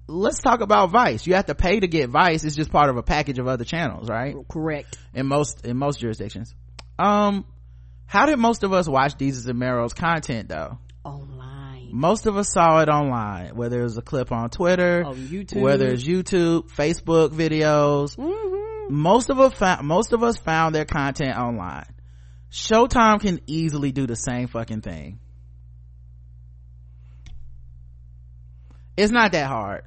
let's talk about vice. You have to pay to get vice. It's just part of a package of other channels right? Correct. In most in most jurisdictions. Um how did most of us watch Desus and Mero's content though? Online. Most of us saw it online, whether it was a clip on Twitter, on YouTube. whether it's YouTube, Facebook videos. Mm-hmm. Most of us found, most of us found their content online. Showtime can easily do the same fucking thing. It's not that hard.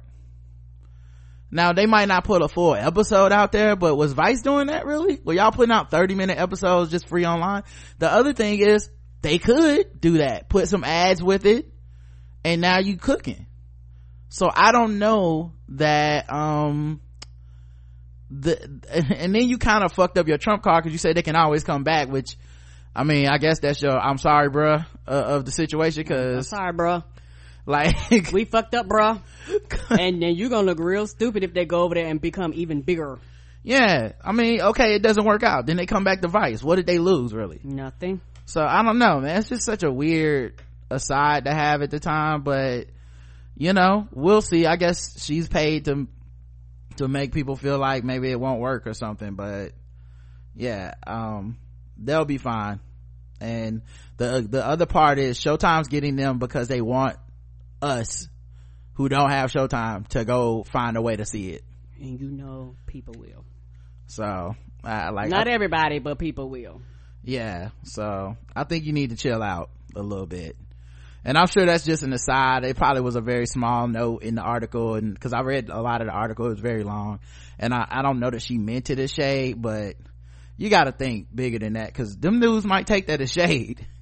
Now they might not put a full episode out there, but was Vice doing that really? Were y'all putting out 30 minute episodes just free online? The other thing is they could do that. Put some ads with it and now you cooking. So I don't know that, um, the [laughs] and then you kind of fucked up your trump card because you said they can always come back which i mean i guess that's your i'm sorry bruh uh, of the situation because I'm sorry bruh like we fucked up bruh. [laughs] And then you're gonna look real stupid if they go over there and become even bigger. Yeah i mean okay it doesn't work out. Then they come back to vice. What did they lose really? Nothing. So i don't know man. It's just such a weird aside to have at the time but you know we'll see. I guess she's paid to to make people feel like maybe it won't work or something but yeah um they'll be fine. And the the other part is showtime's getting them because they want us who don't have showtime to go find a way to see it. And you know people will. So I like not I, everybody but people will. Yeah so i think you need to chill out a little bit. And i'm sure that's just an aside. It probably was a very small note in the article and because i read a lot of the article. It was very long. And i, I don't know that she meant it as shade but you got to think bigger than that because them news might take that as shade. [laughs]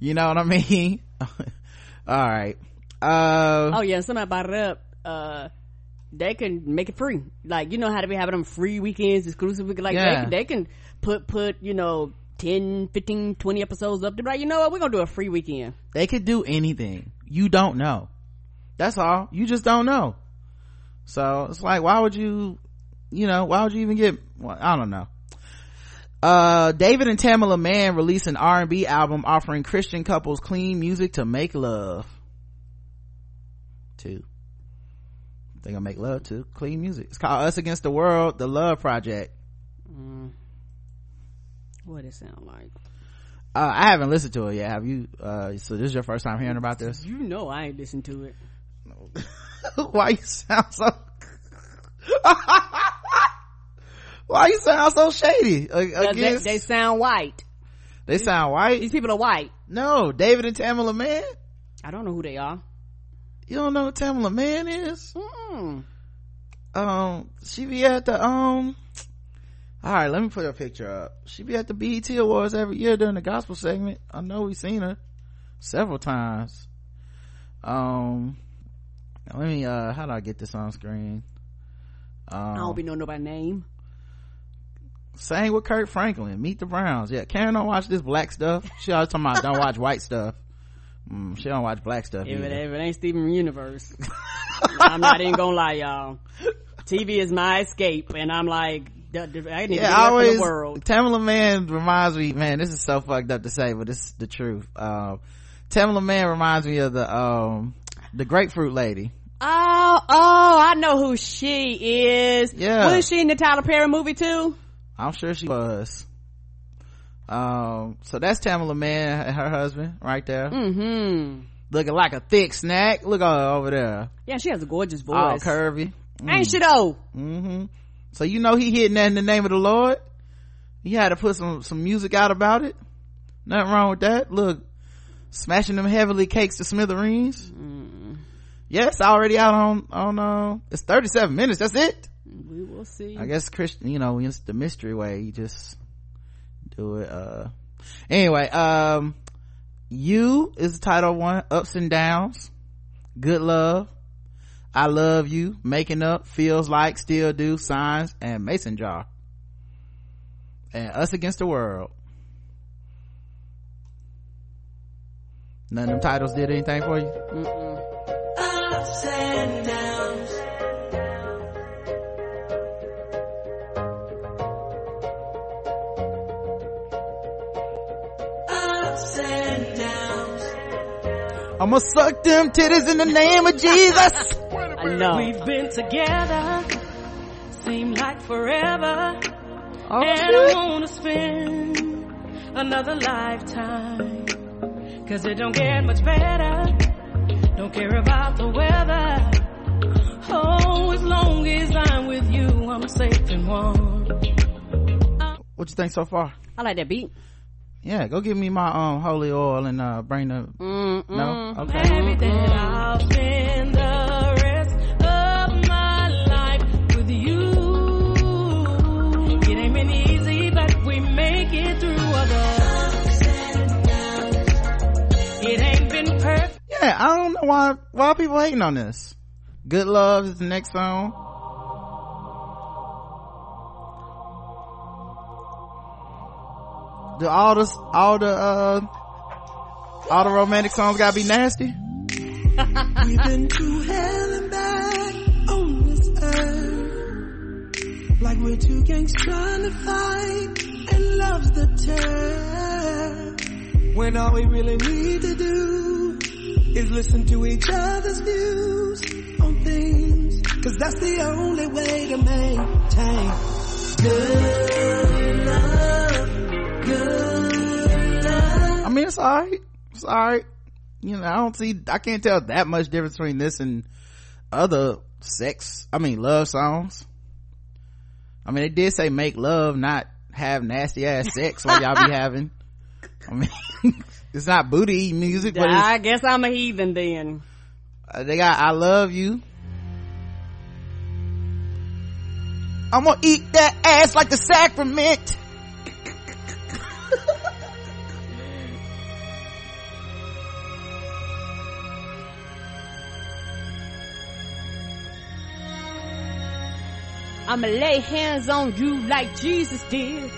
You know what i mean? [laughs] All right uh, oh yeah somebody bought it up. Uh they can make it free. Like you know how to be having them free weekends exclusive like yeah. they, they can put put you know 10 15 20 episodes up. They're like you know what? We're gonna do a free weekend. They could do anything. You don't know. That's all. You just don't know. So it's like why would you you know why would you even get well, i don't know. Uh david and tamela mann released an r&b album offering christian couples clean music to make love too. They gonna make love to clean music. It's called us against the world the love project. Mm. what it sound like? Uh, i haven't listened to it yet. Have you? Uh, so this is your first time hearing about this? You know i ain't listened to it. [laughs] Why you sound so [laughs] why you sound so shady? Against... They, they, sound white. They sound white? These people are white. No david and Tamela Mann. i don't know who they are you don't know who tamela mann is mm um she be at the um all right let me put her picture up she be at the bet awards every year during the gospel segment i know we've seen her several times um let me uh how do i get this on screen um, i don't be know nobody name same with Kirk Franklin. Meet the Browns. Yeah, Karen don't watch this black stuff. She always talking about don't watch white stuff. Mm, she don't watch black stuff. If it, if it ain't Steven Universe, [laughs] I'm not even gonna lie, y'all. TV is my escape, and I'm like, I need yeah, to always, the world. Tamela Mann reminds me, man, this is so fucked up to say, but this is the truth. Um, Tamela Mann reminds me of the um, the grapefruit lady. Oh, oh, I know who she is. Yeah. Was she in the Tyler Perry movie too? I'm sure she was um so that's tamela Mann and her husband right there. Mm-hmm. Looking like a thick snack. Look over there. Yeah she has a gorgeous voice. all curvy. Mm. ain't she though mm-hmm. So you know he hitting that in the name of the lord? He had to put some some music out about it? Nothing wrong with that. Look smashing them heavily cakes to smithereens. Mm. yes already out on on uh it's 37 minutes. That's it? We will see. I guess christian you know it's the mystery way. You just do it uh anyway um you is the title one ups and downs good love i love you making up feels like still do signs and mason jar and us against the world. None of them titles did anything for you? Mm-mm. ups and downs I'ma suck them titties in the name of Jesus. [laughs] I know. We've been together, seem like forever. Oh, and shit. I wanna spend another lifetime. Cause it don't get much better. Don't care about the weather. Oh, as long as I'm with you, I'm safe and warm. What you think so far? I like that beat yeah go give me my um holy oil and uh bring the Mm-mm. no? Okay. I'll spend the rest of my life with you. It ain't been easy but we make it through it ain't been perfect yeah I don't know why why people hating on this. Good love is the next song do all the all the uh all the romantic songs gotta be nasty We've been to hell and back on this earth. Like we're two gangs trying to fight and love's the terror. When all we really need to do is listen to each other's views on things. Cause that's the only way to maintain good i mean it's all right. It's all right. You know i don't see i can't tell that much difference between this and other sex i mean love songs. I mean they did say make love not have nasty ass sex while y'all be [laughs] having. I mean [laughs] it's not booty music but I guess I'm a heathen then. uh, they got i love you. I'm gonna eat that ass like the sacrament I'ma lay hands on you like Jesus did.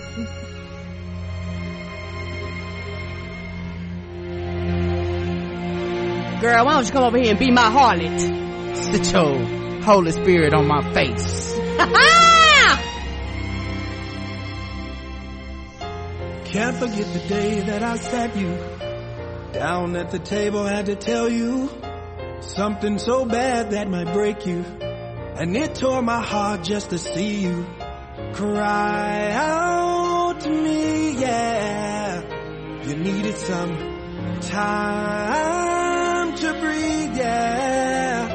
Girl, why don't you come over here and be my harlot? sit your holy spirit on my face [laughs] Can't forget the day that I sat you down at the table, had to tell you something so bad that might break you. And it tore my heart just to see you cry out to me, yeah. You needed some time to breathe, yeah.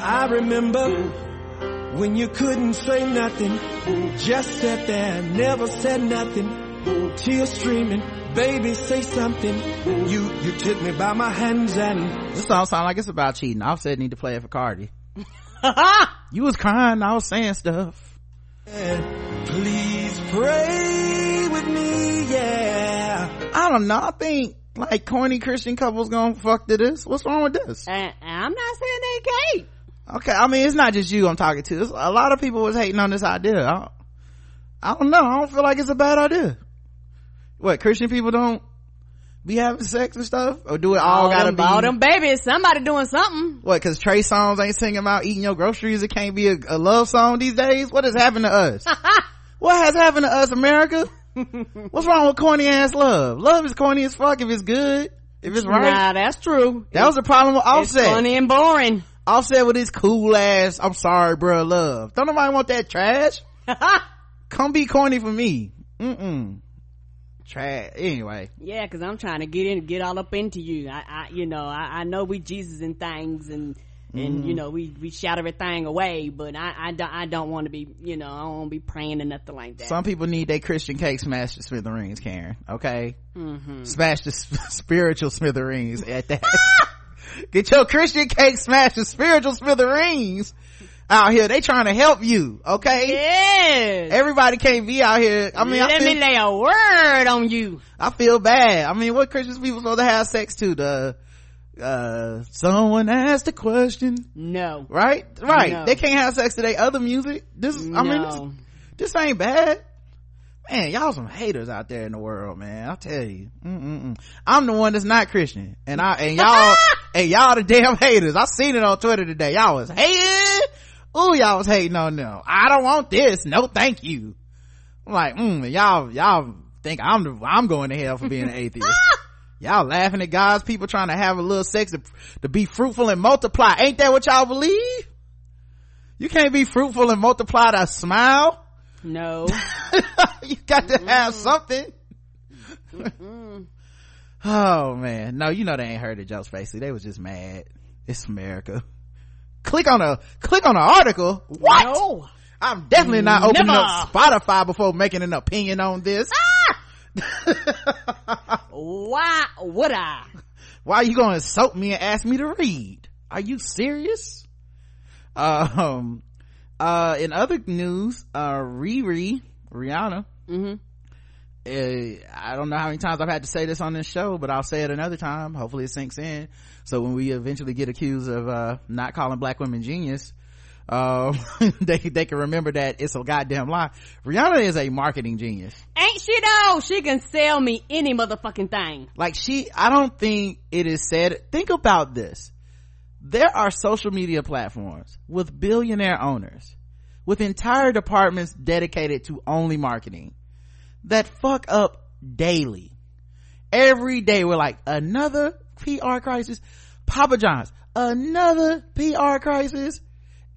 I remember when you couldn't say nothing, just sat there, never said nothing, tears streaming. Baby, say something. You you took me by my hands and This song sound like it's about cheating. Offset need to play it for Cardi. [laughs] [laughs] you was crying, I was saying stuff. please pray with me, yeah. I don't know. I think like corny Christian couples gonna fuck to this. What's wrong with this? And I'm not saying they can't. Okay, I mean it's not just you I'm talking to. It's, a lot of people was hating on this idea. I, I don't know. I don't feel like it's a bad idea. What Christian people don't be having sex and stuff, or do it all, all gotta them, be? all them babies, somebody doing something. What? Because Trey Songz ain't singing about eating your groceries. It can't be a, a love song these days. What has happened to us? [laughs] what has happened to us, America? What's wrong with corny ass love? Love is corny as fuck if it's good. If it's right. Nah, that's true. that was the problem with It's Offset. funny and boring. Offset with his cool ass, I'm sorry, bro, love. Don't nobody want that trash. [laughs] Come be corny for me. Mm-mm. Trash. Anyway. Yeah, cause I'm trying to get in, get all up into you. I, I you know, I, I know we Jesus and things and, and, Mm-hmm. you know, we, we shout everything away, but I, I don't, I don't want to be, you know, I don't want to be praying or nothing like that. Some people need their Christian cake smashed to smithereens, Karen. Okay? Mm-hmm. Smash the sp- [laughs] spiritual smithereens at that. [laughs] Get your Christian cake smashed to spiritual smithereens out here. They trying to help you. Okay? yes. Everybody can't be out here. I mean, I Let feel, me lay a word on you. I feel bad. I mean, what Christian people supposed to have sex to? The, uh, someone asked a question. No. Right? Right. No. They can't have sex to their other music. This is, I mean, this, this ain't bad. Man, y'all some haters out there in the world, man. I'll tell you. Mm-mm-mm. I'm the one that's not Christian. And I, and y'all, [laughs] and y'all the damn haters. I seen it on Twitter today. Y'all was hating. Ooh, y'all was hating on them. I don't want this. No, thank you. I'm like, mm, y'all, y'all think I'm the, I'm going to hell for being an [laughs] atheist. y'all laughing at God's people trying to have a little sex to, to be fruitful and multiply. Ain't that what y'all believe? You can't be fruitful and multiply to smile. No. [laughs] you got to have something. [laughs] oh man. No, you know they ain't heard of Joe Spacey. They was just mad. It's America. Click on a, click on an article. What? No. I'm definitely not opening Never. up Spotify before making an opinion on this. Why would I? [laughs] Why are you gonna insult me and ask me to read? Are you serious? Um, uh, in other news, uh, Riri, Rihanna, Mm-hmm. uh, I don't know how many times I've had to say this on this show, but I'll say it another time. Hopefully it sinks in. So when we eventually get accused of, uh, not calling black women genius, um [laughs] they they can remember that it's a goddamn lie rihanna is a marketing genius Ain't she though? She can sell me any motherfucking thing. like she i don't think it is said think about this there are social media platforms with billionaire owners with entire departments dedicated to only marketing that fuck up daily every day we're like another pr crisis papa john's another pr crisis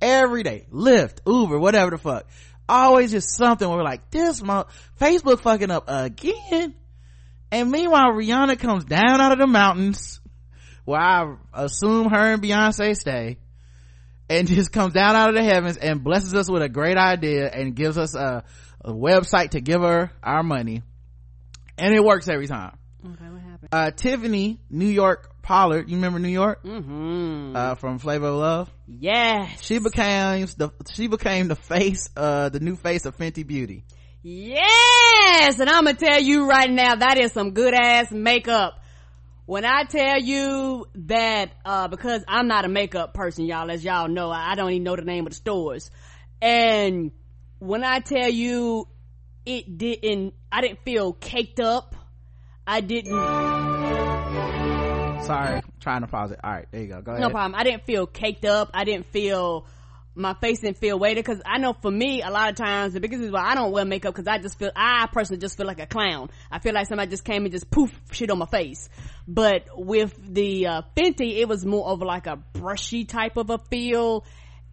every day lyft uber whatever the fuck. Always just something where we're like this month, facebook fucking up again. And meanwhile rihanna comes down out of the mountains where i assume her and beyonce stay and [laughs] just comes down out of the heavens and blesses us with a great idea and gives us a, a website to give her our money. And it works every time. Okay? Uh tiffany new york pollard you remember new york Mm-hmm. uh from flavor of love Yes. she became the she became the face uh the new face of fenty beauty Yes! And I'm gonna tell you right now, that is some good ass makeup. When I tell you that, uh, because I'm not a makeup person, y'all, as y'all know, I don't even know the name of the stores. And when I tell you it didn't, I didn't feel caked up. I didn't, sorry trying to pause it all right there you go go ahead no problem. I didn't feel caked up. I didn't feel, my face didn't feel weighted because I know for me, a lot of times the biggest reason why I don't wear makeup because I just feel, I personally just feel like a clown. I feel like somebody just came and just poof shit on my face. But with the uh, Fenty, it was more of like a brushy type of a feel.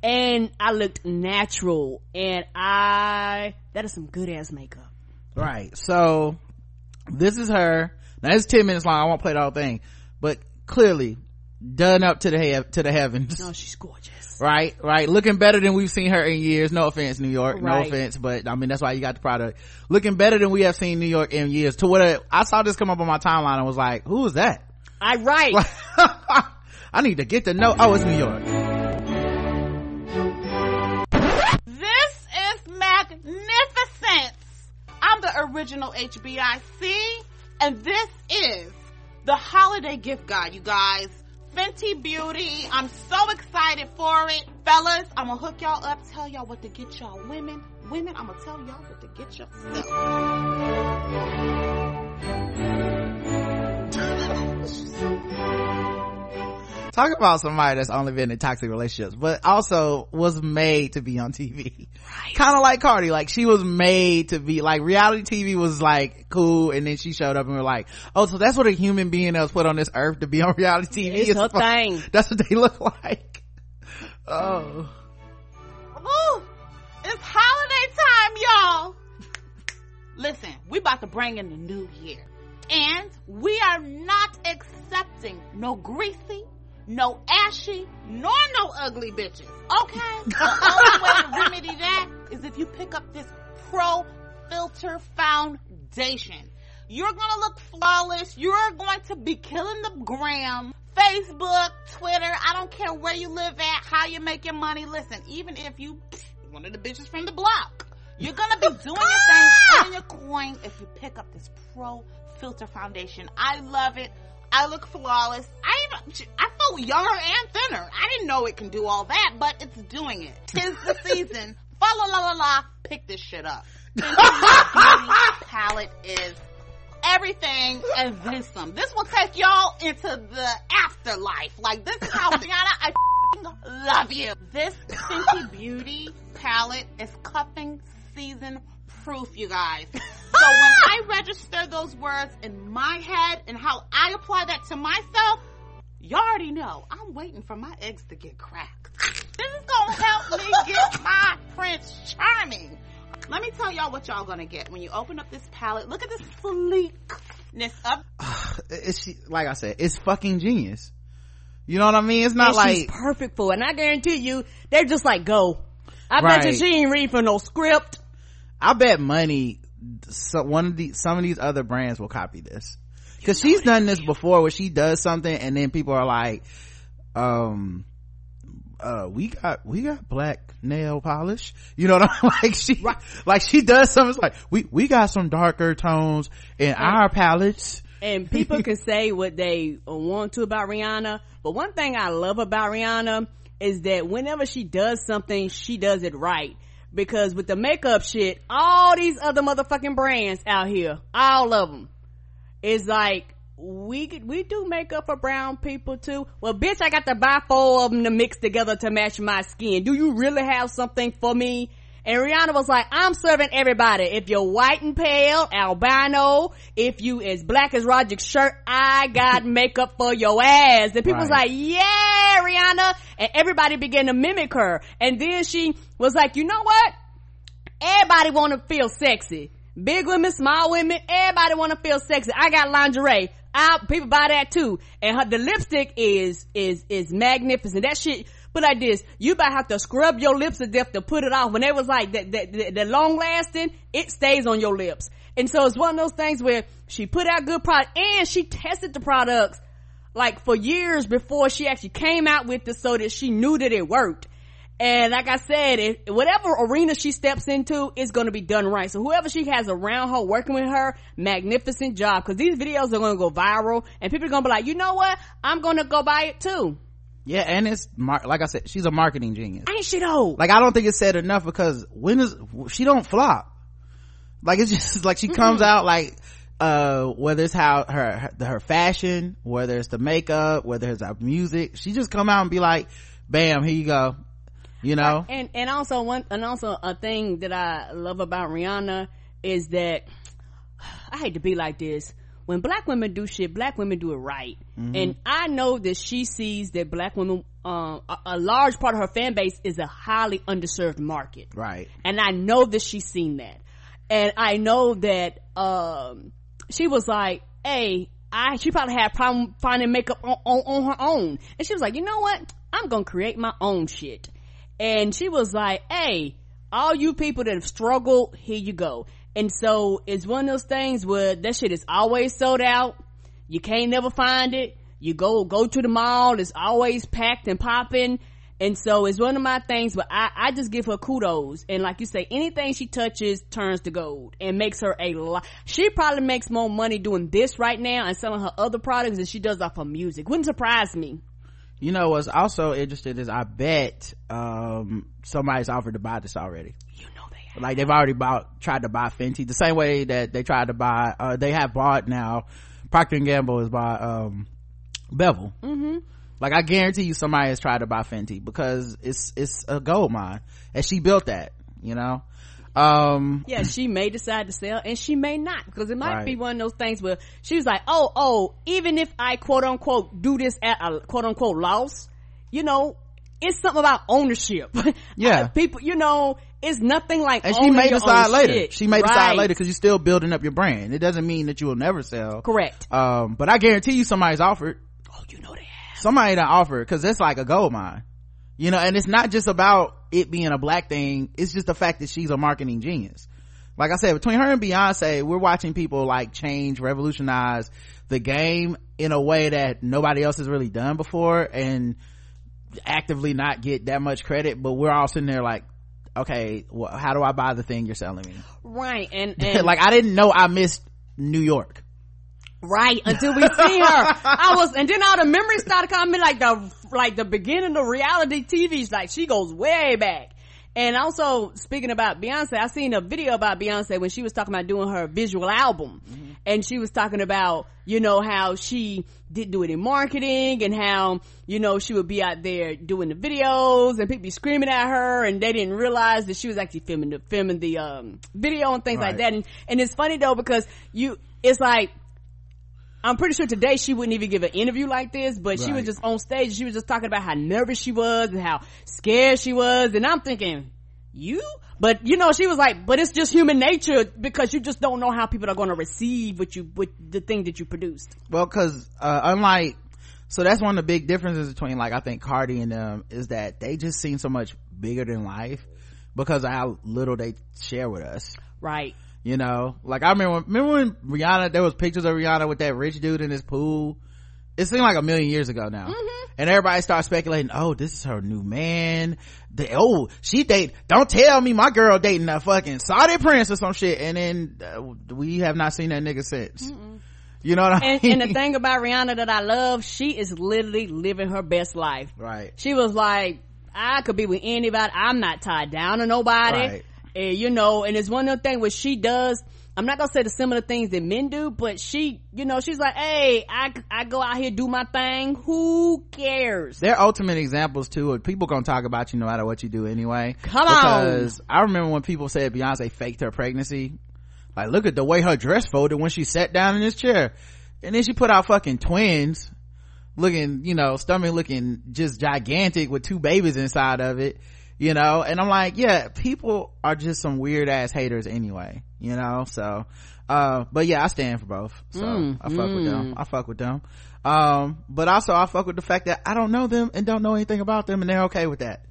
And I looked natural. And I, that is some good ass makeup. right so this is her. Now it's 10 minutes long. I won't play the whole thing. But clearly done up to the heav- to the heavens. Oh, she's gorgeous. [laughs] right right. Looking better than we've seen her in years. No offense new york. No offense but i mean that's why you got the product. Looking better than we have seen new york in years. To what I- i saw this come up on my timeline and was like who is that? I right. [laughs] i need to get to know oh it's new york I'm the original HBIC, and this is the holiday gift guide, you guys. Fenty Beauty. I'm so excited for it. Fellas, I'm gonna hook y'all up, tell y'all what to get y'all women. Women, I'm gonna tell y'all what to get yourself. Talk about somebody that's only been in toxic relationships but also was made to be on tv Right. kind of like cardi like she was made to be like reality tv was like cool and then she showed up and we're like oh so that's what a human being that was put on this earth to be on reality tv It's her thing. [laughs] that's what they look like oh Woo! It's holiday time, y'all. Listen, we about to bring in the new year. And we are not accepting no greasy, no ashy, nor no ugly bitches. Okay? The only way to remedy that is if you pick up this Pro Filter Foundation. You're gonna look flawless. You're going to be killing the gram. Facebook, Twitter, I don't care where you live at, how you make your money. Listen, even if you one of the bitches from the block, you're gonna be doing your thing, [laughs] earning your coin if you pick up this Pro Filter Foundation. I love it. I look flawless. I even, I feel younger and thinner. I didn't know it can do all that, but it's doing it. Tis the [laughs] season. Fa la la la la. Pick this shit up. [laughs] Beauty palette is everything and then some. This will take y'all into the afterlife. Like this is how [laughs] Rihanna, I love you. This Fenty Beauty palette is cuffing season proof, you guys. [laughs] So when I register those words in my head and how I apply that to myself, y'all already know I'm waiting for my eggs to get cracked. This is gonna help me get my Prince Charming. Let me tell y'all what y'all gonna get when you open up this palette. Look at this sleekness of [sighs] it's she- like i said it's fucking genius you know what i mean it's not And like she's perfect for it. And I guarantee you, they're just like, go. I bet you she ain't read for no script. I bet money so one of the some of these other brands will copy this. Because she's done this before where she does something and then people are like um uh we got we got black nail polish. You know what i'm [laughs] like? She like she does something it's like we we got some darker tones in our palettes. And people can say what they want to about Rihanna. But one thing I love about Rihanna is that whenever she does something, she does it right. Because with the makeup shit, all these other motherfucking brands out here, all of them, is like, we we do makeup for brown people too. Well, bitch, I got to buy four of them to mix together to match my skin. Do you really have something for me? And Rihanna was like, I'm serving everybody. If you're white and pale, albino, if you as black as Roger's shirt, I got [laughs] makeup for your ass. And people right. was like, yeah, Rihanna. And everybody began to mimic her. And then she was like, you know what? Everybody want to feel sexy. Big women, small women, everybody want to feel sexy. I got lingerie. I, people buy that too. And her, the lipstick is, is, is magnificent. That shit, but like this, you about have to scrub your lips to death to put it off. When it was like that, that, the long lasting, it stays on your lips. And so it's one of those things where she put out good product and she tested the products like for years before she actually came out with it so that she knew that it worked. And like I said, if, whatever arena she steps into is going to be done right. So whoever she has around her working with her, magnificent job. Cause these videos are going to go viral and people are going to be like, you know what? I'm going to go buy it too. Yeah, and it's like I said, she's a marketing genius. Ain't she though? Like I don't think it's said enough because when is she don't flop. Like it's [laughs] just like she mm-hmm. comes out like uh whether it's how her, her her fashion, whether it's the makeup, whether it's our music, she just come out and be like, "Bam, here you go." You know. And and also one and also a thing that I love about Rihanna is that [sighs] I hate to be like this when black women do shit, black women do it right. Mm-hmm. And I know that she sees that black women, um, a, a, large part of her fan base is a highly underserved market. Right. And I know that she's seen that. And I know that, um, she was like, hey, I, she probably had a problem finding makeup on, on, on her own. And she was like, you know what? I'm gonna create my own shit. And she was like, hey, all you people that have struggled, here you go. And so it's one of those things where that shit is always sold out. You can't never find it. You go, go to the mall. It's always packed and popping. And so it's one of my things, but I, I just give her kudos. And like you say, anything she touches turns to gold and makes her a lot. She probably makes more money doing this right now and selling her other products than she does off her music. Wouldn't surprise me. You know what's also interesting is I bet, um, somebody's offered to buy this already. You know they have. like they've already bought tried to buy fenty the same way that they tried to buy uh, they have bought now procter and gamble is by um bevel mm-hmm. like i guarantee you somebody has tried to buy fenty because it's it's a gold mine and she built that you know um yeah she may decide to sell and she may not because it might right. be one of those things where she's like oh oh even if i quote unquote do this at a quote unquote loss you know it's something about ownership. [laughs] Yeah. people, you know, it's nothing like and she may decide later shit. she may right. decide later because you're still building up your brand it doesn't mean that you will never sell correct um but i guarantee you somebody's offered oh you know they have somebody that offered because it's like a gold mine you know and it's not just about it being a black thing it's just the fact that she's a marketing genius. Like i said between her and beyonce we're watching people like change revolutionize the game in a way that nobody else has really done before and actively not get that much credit but we're all sitting there like okay well, how do i buy the thing you're selling me? Right and, [laughs] and like i didn't know i missed new york. Right until we see her. I was and then all the memories started coming like the like the beginning of reality tv's like she goes way back and also speaking about Beyonce, I seen a video about Beyonce when she was talking about doing her visual album. Mm-hmm. And she was talking about, you know, how she didn't do any marketing and how, you know, she would be out there doing the videos and people be screaming at her and they didn't realize that she was actually filming the, filming the, um, video and things right. like that. And, and it's funny though because you, it's like, I'm pretty sure today she wouldn't even give an interview like this, but right. she was just on stage. She was just talking about how nervous she was and how scared she was. And I'm thinking, you? But you know, she was like, but it's just human nature because you just don't know how people are going to receive what you, with the thing that you produced. Well, cause, uh, unlike, so that's one of the big differences between like, I think Cardi and them is that they just seem so much bigger than life because of how little they share with us. Right you know like i remember remember when rihanna there was pictures of rihanna with that rich dude in his pool it seemed like a million years ago now mm-hmm. and everybody started speculating oh this is her new man the, oh she date don't tell me my girl dating a fucking saudi prince or some shit and then uh, we have not seen that nigga since Mm-mm. You know what I and, mean? and the thing about Rihanna that I love, she is literally living her best life. right. She was like, I could be with anybody. I'm not tied down to nobody. Right. And you know, and it's one of the things where she does. I'm not gonna say the similar things that men do, but she, you know, she's like, hey, I, I go out here do my thing. Who cares? They're ultimate examples too of people gonna talk about you no matter what you do anyway. Come on. Because I remember when people said Beyonce faked her pregnancy. Like, look at the way her dress folded when she sat down in this chair. And then she put out fucking twins. Looking, you know, stomach looking just gigantic with two babies inside of it. You know, and I'm like, yeah, people are just some weird ass haters anyway. You know, so, uh, but yeah, I stand for both. So Mm, I fuck with them. I fuck with them. Um, but also I fuck with the fact that I don't know them and don't know anything about them and they're okay with that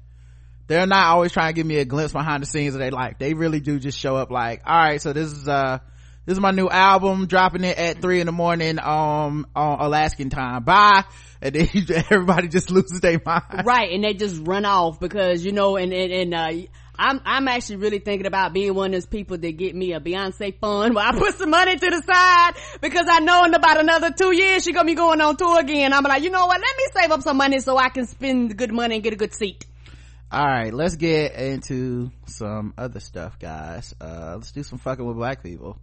they're not always trying to give me a glimpse behind the scenes of their life. They really do just show up like, all right, so this is, uh, this is my new album, dropping it at three in the morning, um, on Alaskan time. Bye. And then [laughs] everybody just loses their mind. right and they just run off because you know and and, and uh I'm I'm actually really thinking about being one of those people that get me a Beyonce fund where I put some money to the side because I know in about another two years she's gonna be going on tour again. I'm like, you know what? Let me save up some money so I can spend good money and get a good seat. All right, let's get into some other stuff, guys. Uh, let's do some fucking with black people.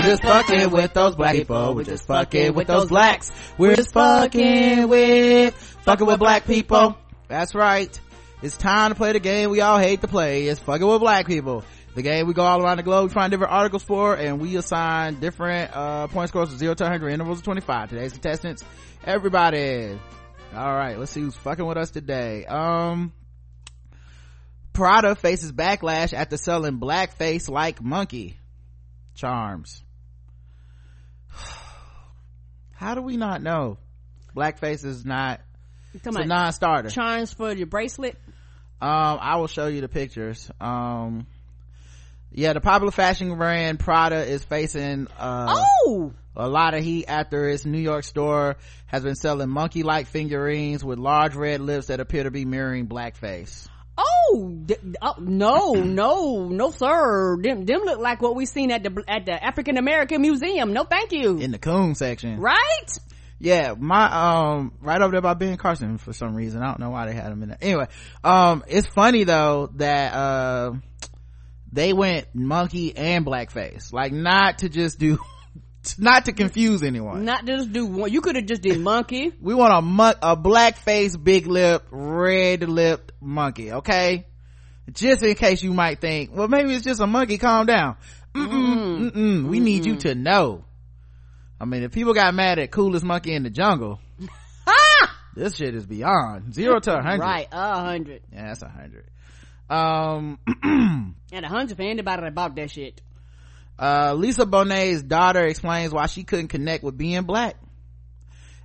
We're just fucking with those black people. We're just fucking with those blacks. We're just fucking with, fucking with black people. That's right. It's time to play the game we all hate to play. It's fucking with black people. The game we go all around the globe, we find different articles for, and we assign different, uh, point scores from 0 to 100 intervals of 25. Today's contestants, everybody. Alright, let's see who's fucking with us today. Um, Prada faces backlash after selling blackface like monkey charms. [sighs] How do we not know? Blackface is not, it's a non-starter. charms for your bracelet? Um, I will show you the pictures. Um, yeah, the popular fashion brand Prada is facing, uh, Oh! a lot of heat after its New York store has been selling monkey-like figurines with large red lips that appear to be mirroring blackface. Oh, d- oh, no, [clears throat] no, no, sir. Them, them look like what we seen at the at the African American Museum. No, thank you. In the coon section. right? Yeah, my, um, right over there by Ben Carson for some reason. I don't know why they had him in there. Anyway, um, it's funny though that, uh, they went monkey and blackface. Like not to just do, [laughs] not to confuse anyone. Not just do one. You could have just did monkey. We want a mon- a black face, big lip, red lipped monkey, okay? Just in case you might think, well, maybe it's just a monkey. Calm down. Mm-mm, mm-mm. We need you to know. I mean, if people got mad at coolest monkey in the jungle, [laughs] this shit is beyond zero to a hundred. Right, a hundred. Yeah, that's a hundred. Um, [clears throat] And a hundred for anybody that bought that shit. uh, Lisa Bonet's daughter explains why she couldn't connect with being black.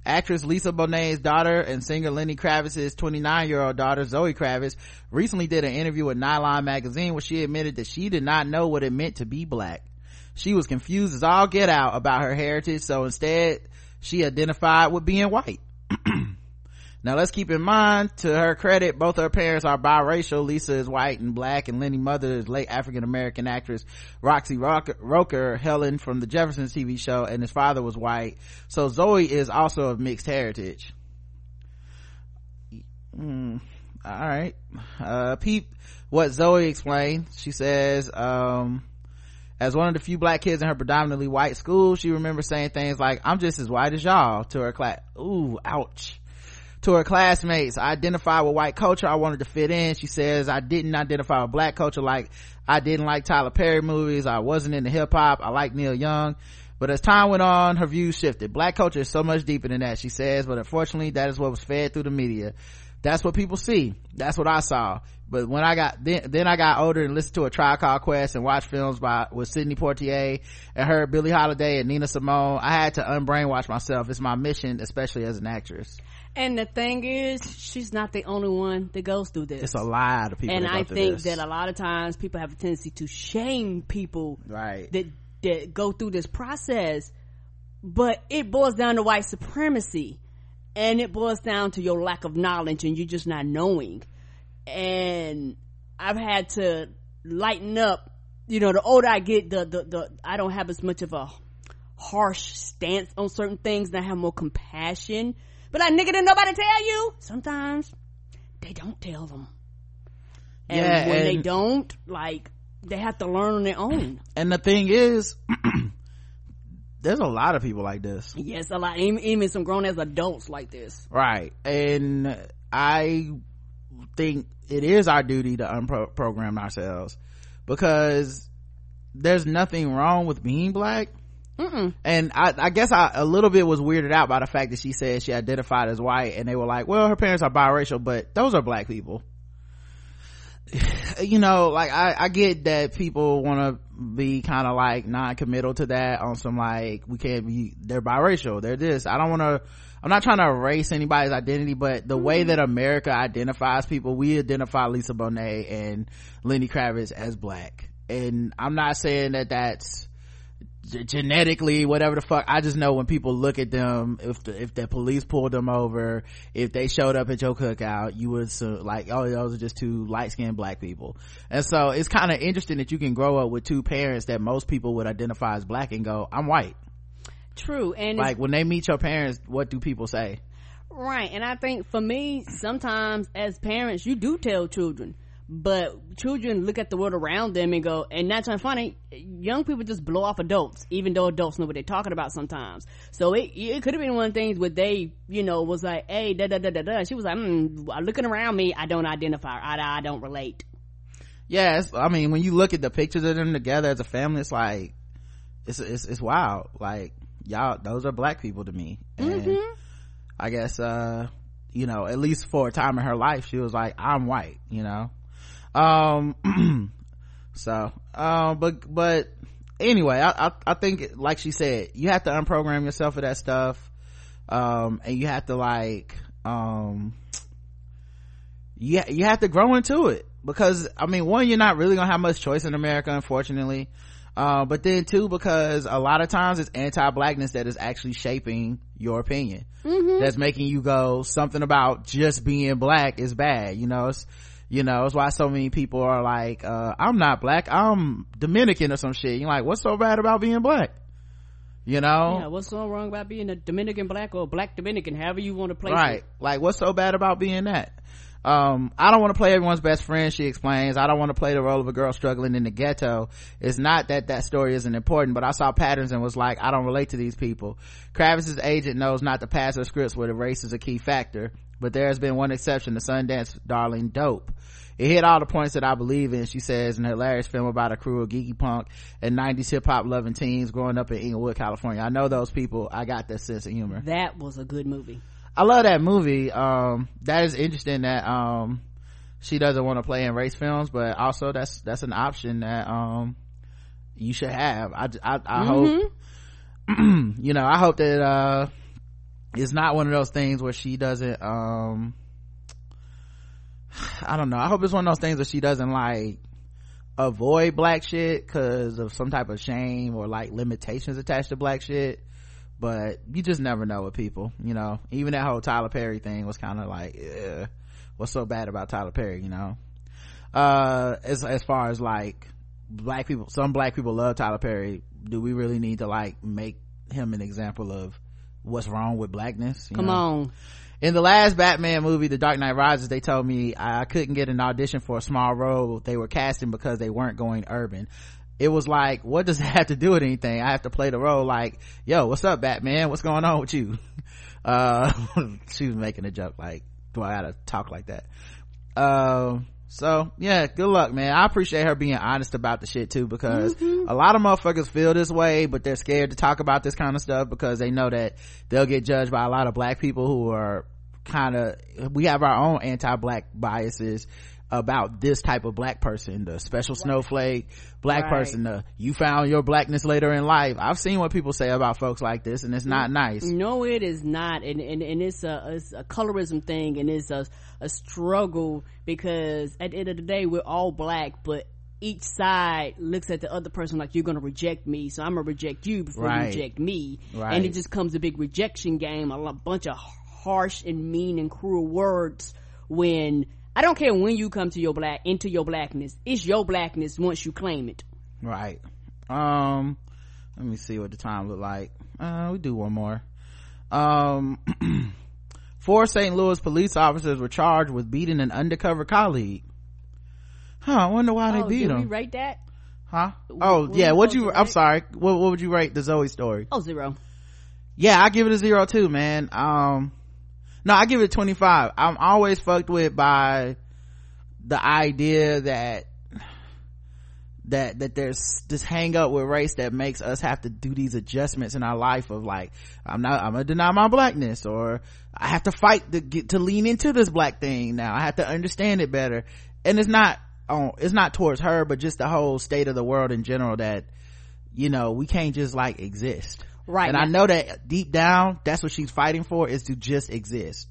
Actress Lisa Bonet's daughter and singer Lenny Kravitz's 29 year old daughter Zoe Kravitz recently did an interview with Nylon magazine where she admitted that she did not know what it meant to be black. She was confused as all get out about her heritage, so instead she identified with being white. [clears throat] Now let's keep in mind, to her credit, both her parents are biracial. Lisa is white and black, and Lenny mother is late African American actress Roxy Roker, Helen from the Jeffersons TV show, and his father was white. So Zoe is also of mixed heritage. Mm, all right. Uh, peep what Zoe explained. She says, um, as one of the few black kids in her predominantly white school, she remembers saying things like, I'm just as white as y'all to her class. Ooh, ouch to her classmates i identified with white culture i wanted to fit in. She says i didn't identify with black culture like i didn't like tyler perry movies i wasn't into hip-hop i like neil young. But as time went on her views shifted. Black culture is so much deeper than that she says but unfortunately that is what was fed through the media. That's what people see. That's what i saw. But when i got then, then i got older and listened to a tribe called quest and watched films by with sidney poitier and heard billie holiday and nina simone i had to unbrainwash myself. It's my mission especially as an actress And the thing is, she's not the only one that goes through this. it's a lot of people and that go I think this. that a lot of times people have a tendency to shame people right that that go through this process, but it boils down to white supremacy. and it boils down to your lack of knowledge and you just not knowing and i've had to lighten up you know the older i get the the, the i don't have as much of a harsh stance on certain things and i have more compassion but like nigga didn't nobody tell you sometimes they don't tell them. And Yeah, when they don't like they have to learn on their own. [clears throat] And the thing is [clears throat] there's a lot of people like this. Yes a lot. Even, even some grown as adults like this. Right. And i think it is our duty to unprogram ourselves because there's nothing wrong with being black Mm-mm. and I, I guess I a little bit was weirded out by the fact that she said she identified as white and they were like well her parents are biracial but those are black people. [sighs] You know like i i get that people want to be kind of like non-committal to that on some like we can't be they're biracial they're this. I don't want to i'm not trying to erase anybody's identity but the way mm-hmm. that america identifies people we identify lisa bonet and lenny kravitz as black. And i'm not saying that that's genetically whatever the fuck i just know when people look at them if the if the police pulled them over if they showed up at your cookout you would assume like oh those are just two light-skinned black people. And so it's kind of interesting that you can grow up with two parents that most people would identify as black and go i'm white. True and like when they meet your parents what do people say? Right. And I think for me, sometimes as parents, you do tell children, but children look at the world around them and go, and that's not funny. Young people just blow off adults, even though adults know what they're talking about sometimes. So it, it could have been one of the things where they, you know, was like, hey, da da da da da. She was like, mm, looking around me, I don't identify. I, I don't relate. yes i mean when you look at the pictures of them together as a family it's like it's it's, it's wild like y'all those are black people to me and i guess uh you know at least for a time in her life she was like i'm white you know um [clears throat] so um but but anyway I, I i think like she said you have to unprogram yourself for that stuff. Um and you have to like um you, you have to grow into it. Because i mean one you're not really gonna have much choice in america unfortunately. Uh, but then two because a lot of times it's anti-blackness that is actually shaping your opinion. That's making you go something about just being black is bad you know? It's you know it's why so many people are like uh, i'm not black. I'm dominican or some shit. You're like what's so bad about being black? You know? Yeah, what's so wrong about being a Dominican black or black Dominican, however you want to play right. It? like what's so bad about being that um i don't want to play everyone's best friend she explains i don't want to play the role of a girl struggling in the ghetto it's not that that story isn't important but i saw patterns and was like i don't relate to these people kravitz's agent knows not to pass her scripts where the race is a key factor but there has been one exception the sundance darling dope it hit all the points that I believe in, she says, in a hilarious film about a crew of geeky punk and 90s hip hop loving teens growing up in Inglewood, California. I know those people. I got that sense of humor. That was a good movie. I love that movie. Um, that is interesting that, um, she doesn't want to play in race films, but also that's, that's an option that, um, you should have. I, I, I hope, [clears throat] you know, I hope that, uh, it's not one of those things where she doesn't, um, [sighs] I don't know. I hope it's one of those things where she doesn't like avoid black shit cause of some type of shame or like limitations attached to black shit but you just never know with people you know even that whole tyler perry thing was kind of like eh, what's so bad about tyler perry you know uh as as far as like black people some black people love tyler perry do we really need to like make him an example of what's wrong with blackness you Come know? on. in the last batman movie the dark knight rises they told me i couldn't get an audition for a small role they were casting because they weren't going urban it was like what does [laughs] it have to do with anything? I have to play the role like yo what's up batman? What's going on with you? [laughs] Uh [laughs] she was making a joke like do i gotta talk like that? Um so yeah good luck man. I appreciate her being honest about the shit too because a lot of motherfuckers feel this way but they're scared to talk about this kind of stuff because they know that they'll get judged by a lot of black people who are kind of we have our own anti-black biases about this type of black person the special snowflake black Right. person the you found your blackness later in life i've seen what people say about folks like this and it's not nice No, it is not, and and, and it's a it's a colorism thing, and it's a a struggle because at the end of the day, we're all black, but each side looks at the other person like you're gonna reject me, so I'm gonna reject you before Right. you reject me, Right. and it just comes a big rejection game, a bunch of harsh and mean and cruel words when I don't care when you come to your black into your blackness. It's your blackness once you claim it. Right. Um let me see what the time look like. Uh we do one more. Um [clears throat] four St. Louis police officers were charged with beating an undercover colleague. Huh, I wonder why oh, they beat did him. we rate that? huh? Oh, yeah, what supposed you I'm sorry. What what would you rate the Zoe story? Oh, zero. yeah i give it a zero too man um no i give it 25 i'm always fucked with by the idea that that that there's this hang up with race that makes us have to do these adjustments in our life of like i'm not i'm gonna deny my blackness or i have to fight to get to lean into this black thing now. I have to understand it better. And it's not on it's not towards her but just the whole state of the world in general that you know we can't just like exist Right. and i know that deep down that's what she's fighting for is to just exist.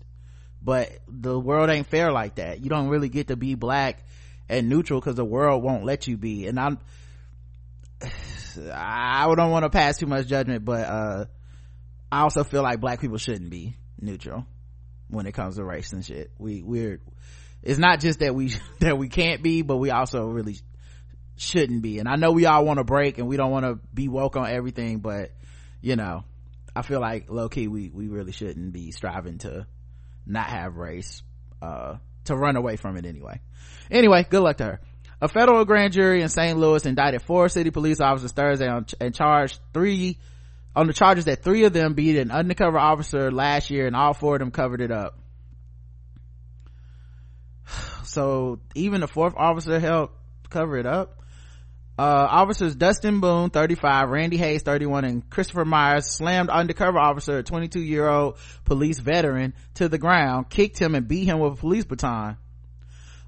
But the world ain't fair like that. You don't really get to be black and neutral because the world won't let you be. And i'm [sighs] i don't want to pass too much judgment but uh i also feel like black people shouldn't be neutral when it comes to race and shit. We we're it's not just that we [laughs] that we can't be but we also really shouldn't be. And i know we all want to break and we don't want to be woke on everything but you know i feel like low-key we we really shouldn't be striving to not have race uh to run away from it anyway. Anyway good luck to her. A federal grand jury in st louis indicted four city police officers thursday on, and charged three on the charges that three of them beat an undercover officer last year and all four of them covered it up. [sighs] So even the fourth officer helped cover it up uh, officers Dustin Boone, 35, Randy Hays, 31, and Christopher Myers slammed undercover officer, a 22 year old police veteran, to the ground, kicked him and beat him with a police baton.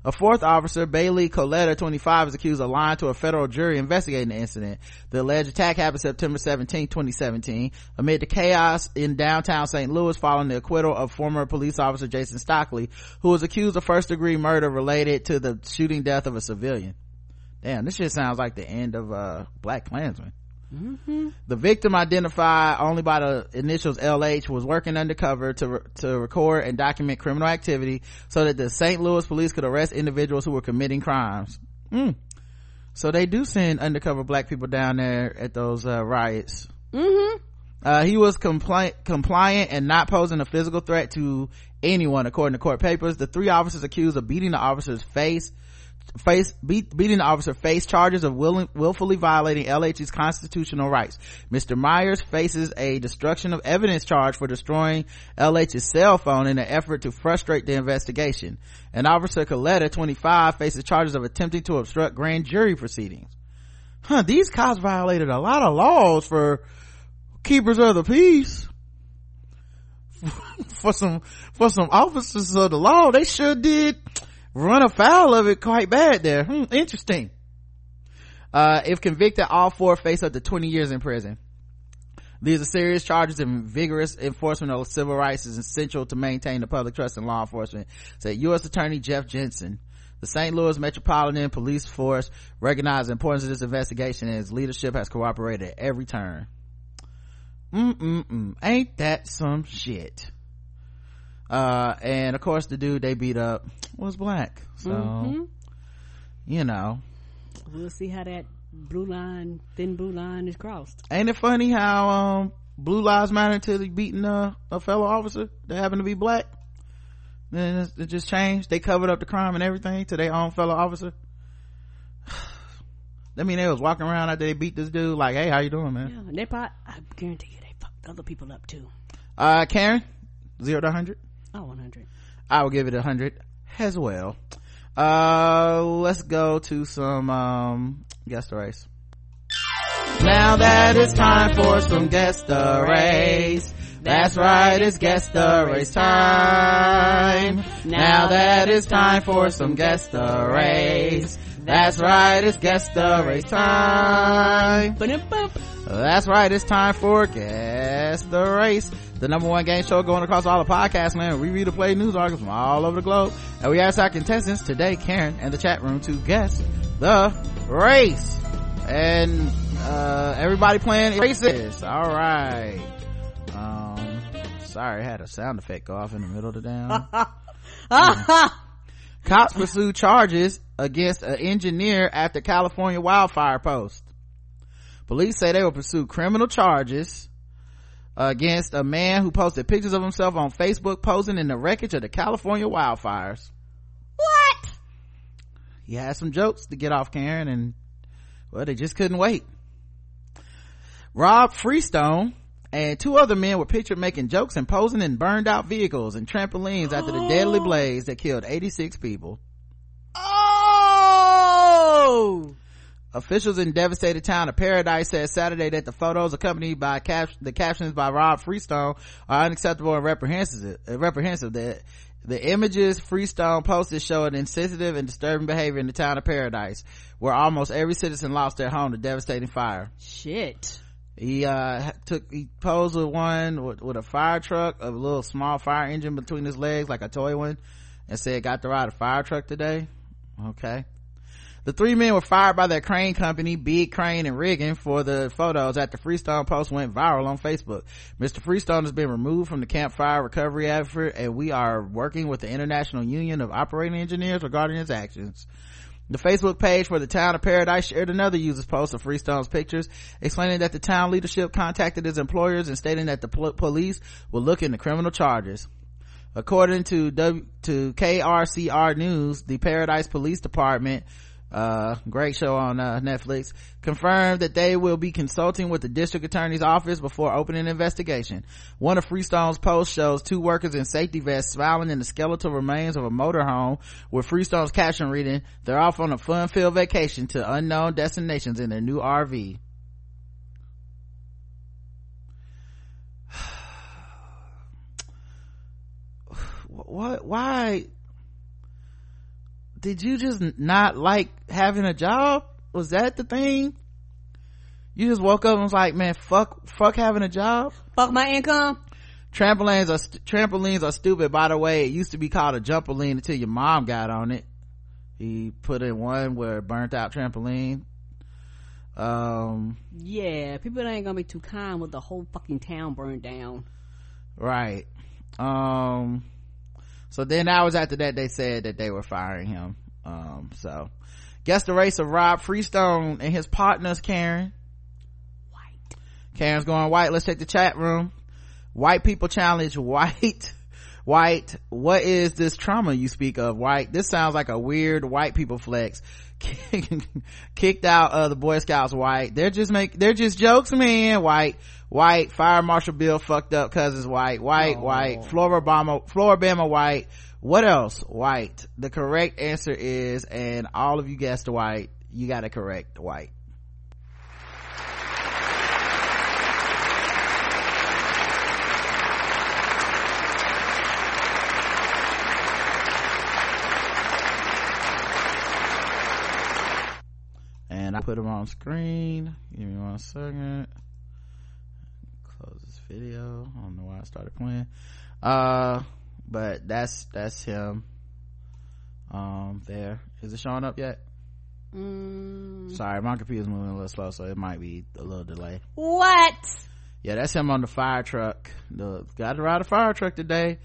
A fourth officer, Bailey Colletta, 25, is accused of lying to a federal jury investigating the incident. The alleged attack happened September 17, 2017, amid the chaos in downtown St. Louis following the acquittal of former police officer Jason Stockley, who was accused of first degree murder related to the shooting death of a civilian. Damn, this shit sounds like the end of, uh, Black Klansman. The victim identified only by the initials LH was working undercover to, re- to record and document criminal activity so that the St. Louis police could arrest individuals who were committing crimes. Mm. So they do send undercover black people down there at those, uh, riots. Mm-hmm. Uh, he was compli- compliant and not posing a physical threat to anyone, according to court papers. The three officers accused of beating the officer's face, face, beat, beating the officer face charges of willing, willfully violating LH's constitutional rights. Mr. Myers faces a destruction of evidence charge for destroying LH's cell phone in an effort to frustrate the investigation. And Officer Colletta, 25, faces charges of attempting to obstruct grand jury proceedings. Huh, these cops violated a lot of laws for keepers of the peace [laughs] for some for some officers of the law they sure did run afoul of it quite bad there. Hmm, interesting. Uh, if convicted all four face up to 20 years in prison. These are serious charges and vigorous enforcement of civil rights is essential to maintain the public trust in law enforcement said u.s attorney jeff jensen. The st louis metropolitan police force recognized the importance of this investigation and its leadership has cooperated at every turn. Mm-mm-mm ain't that some shit uh and of course the dude they beat up was black so Mm-hmm. you know We'll see how that blue line, thin blue line is crossed. ain't it funny how um blue lives matter until he beating a, a fellow officer that happened to be black then it's- it just changed they covered up the crime and everything to their own fellow officer [sighs] I mean, they was walking around after they beat this dude, like, "Hey, how you doing, man?" Yeah, they probably, I guarantee you, they fucked other people up too. Uh, Karen, zero to hundred. Oh, 100. I will give it a hundred as well. Uh, let's go to some, um, guest race. Now that it's time for some guest race. That's right, it's guest race time. Now that it's time for some guest race. That's right, it's guest race time. That's right. It's time for Guess the Race, the number one game show going across all the podcasts, man. We read and play news articles from all over the globe. And we ask our contestants today, Karen, and the chat room to guess the race. And, uh, everybody playing races. All right. Um, sorry, I had a sound effect go off in the middle of the damn. [laughs] Cops pursue charges against an engineer after California wildfire post. Police say they will pursue criminal charges against a man who posted pictures of himself on Facebook posing in the wreckage of the California wildfires. What? He had some jokes to get off Karen and well, they just couldn't wait. Rob Freestone and two other men were pictured making jokes and posing in burned out vehicles and trampolines after the deadly oh. blaze that killed 86 people. Oh! Officials in devastated town of Paradise said Saturday that the photos accompanied by cap- the captions by Rob Freestone are unacceptable and reprehensible. reprehensible. That the images Freestone posted show an insensitive and disturbing behavior in the town of Paradise, where almost every citizen lost their home to devastating fire. Shit. He uh took he posed with one with, with a fire truck, a little small fire engine between his legs, like a toy one, and said, "Got to ride a fire truck today." Okay. The three men were fired by their crane company, Bigge Crane and Rigging, for the photos after Freestone post went viral on Facebook. Mr. Freestone has been removed from the Camp Fire recovery effort, and we are working with the International Union of Operating Engineers regarding his actions. The Facebook page for the town of Paradise shared another user's post of Freestone's pictures, explaining that the town leadership contacted his employers and stating that the pol- police will look into criminal charges. According to w- to KRCR News, the Paradise Police Department, uh, great show on uh, Netflix, confirmed that they will be consulting with the district attorney's office before opening an investigation. One of Freestone's posts shows two workers in safety vests smiling in the skeletal remains of a motorhome with Freestone's caption reading, they're off on a fun-filled vacation to unknown destinations in their new RV. [sighs] what why did you just not like having a job? Was that the thing? You just woke up and was like man fuck fuck having a job? Fuck my income. trampolines are st- trampolines are stupid. By the way it used to be called a jumperline until your mom got on it. He put in one where it burnt out trampoline. Um Yeah, people ain't gonna be too kind with the whole fucking town burned down. right. Um so then hours after that they said that they were firing him. Um so guess the race of rob freestone and his partners karen. White. karen's going white. Let's check the chat room. White people challenge white [laughs] white what is this trauma you speak of white? This sounds like a weird white people flex. [laughs] Kicked out of the boy scouts white. They're just make they're just jokes man white. White fire marshal bill fucked up cousins white. White oh. white. Florida obama florida white. What else white? The correct answer is and all of you guessed white. You got it correct white and I put them on screen. Give me one second. Close this video. I don't know why I started playing. Uh, but that's that's him. Um, there is it showing up yet? Mm, Sorry, my computer's moving a little slow, so it might be a little delay. what? Yeah, that's him on the fire truck. The got to ride a fire truck today.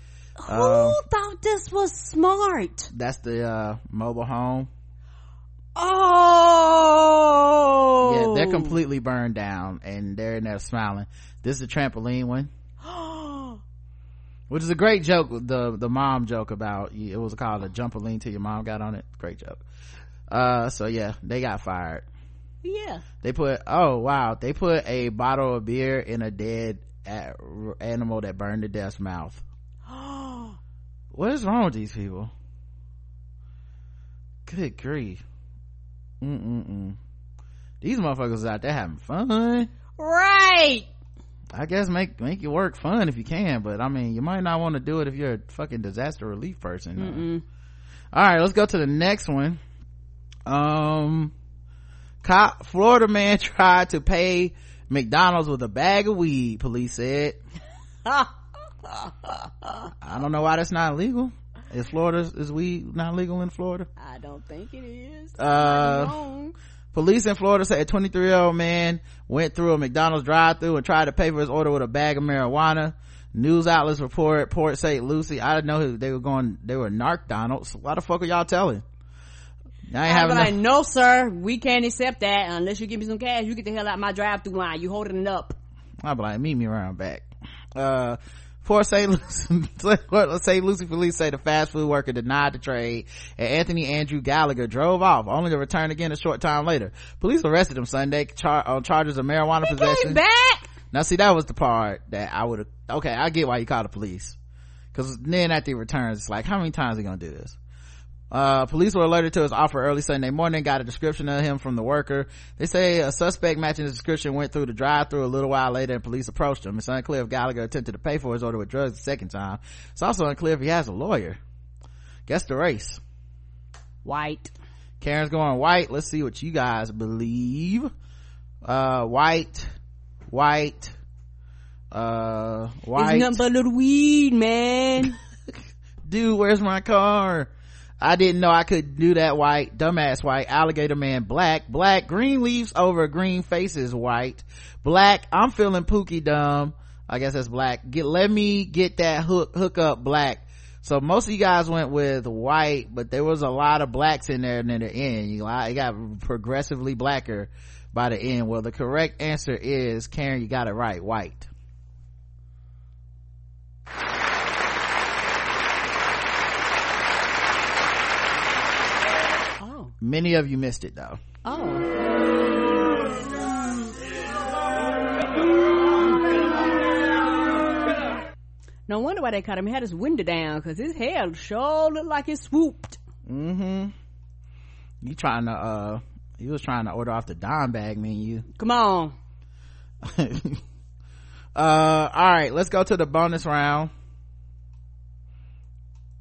Who Um, thought this was smart? That's the uh mobile home. Oh, Yeah, they're completely burned down, and they're in there smiling. This is a trampoline one. [gasps] which is a great joke the the mom joke about it was called a jumperline till your mom got on it. Great joke. Uh so yeah they got fired. Yeah. they put oh wow. They put a bottle of beer in a dead animal that burned to death's mouth. [gasps] What is wrong with these people? Good grief Mm-mm-mm. these motherfuckers out there having fun right. I guess make make your work fun if you can, but I mean, you might not want to do it if you're a fucking disaster relief person. Mm-mm. All right, let's go to the next one. Um, cop, Florida man [laughs] tried to pay McDonald's with a bag of weed. Police said. [laughs] I don't know why that's not legal. Is Florida is weed not legal in Florida? I don't think it is. Uh, Police in Florida say a 23 year old man went through a McDonald's drive through and tried to pay for his order with a bag of marijuana. News outlets report Port St. Lucie. I didn't know they were going, they were narc Donalds. Why the fuck are y'all telling? I ain't having like, no sir, we can't accept that unless you give me some cash. You get the hell out of my drive through line. You holding it up. I'll be like, meet me around back. Uh, Port St. Lucie, [laughs] St. Lucie police say the fast food worker denied the trade and Anthony Andrew Gallagher drove off only to return again a short time later. Police arrested him Sunday char- on charges of marijuana he possession. back. Now see, that was the part that I would have, okay, I get why you called the police. Cause then after he returns, it's like, how many times are you gonna do this? Uh, police were alerted to his offer early Sunday morning, got a description of him from the worker. They say a suspect matching his description went through the drive-through a little while later and police approached him. It's unclear if Gallagher attempted to pay for his order with drugs the second time. It's also unclear if he has a lawyer. Guess the race. White. Karen's going white. Let's see what you guys believe. Uh, white, white, uh, white. It's nothing but a little weed, man. [laughs] Dude, where's my car? I didn't know I could do that white. Dumbass white. Alligator man black. Black. Green leaves over green faces white. Black. I'm feeling pookie dumb. I guess that's black. Get, let me get that hook, hook up black. So most of you guys went with white, but there was a lot of blacks in there near the end. You, it got progressively blacker by the end. Well, the correct answer is, Karen, you got it right, white. Many of you missed it though. Oh. No wonder why they caught him. He had his window down because his hair sure looked like it swooped. Mm-hmm. You trying to, uh, he was trying to order off the dime bag menu. Come on. [laughs] uh, all right, let's go to the bonus round.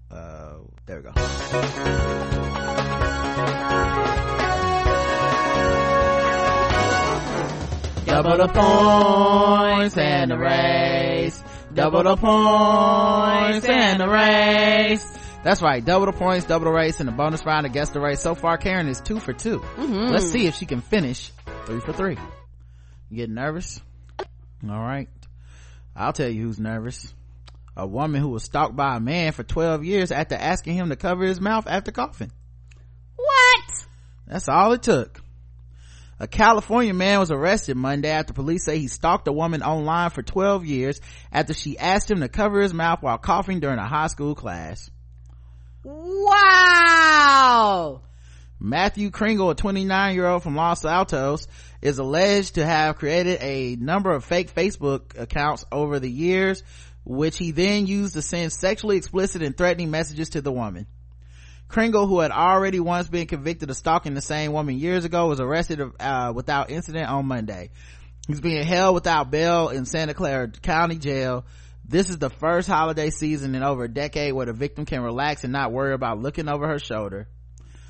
Uh, there we go. Double the points and the race. Double the points and the race. That's right. Double the points, double the race, and the bonus round against the race. So far, Karen is two for 2 let Mm-hmm. Let's see if she can finish three for three. You getting nervous? All right. I'll tell you who's nervous. A woman who was stalked by a man for 12 years after asking him to cover his mouth after coughing. What? That's all it took. A California man was arrested Monday after police say he stalked a woman online for 12 years after she asked him to cover his mouth while coughing during a high school class. Wow. Matthew Kringle, a 29 year old from Los Altos, is alleged to have created a number of fake Facebook accounts over the years, which he then used to send sexually explicit and threatening messages to the woman. Kringle, who had already once been convicted of stalking the same woman years ago, was arrested uh, without incident on Monday. He's being held without bail in Santa Clara County Jail. This is the first holiday season in over a decade where the victim can relax and not worry about looking over her shoulder.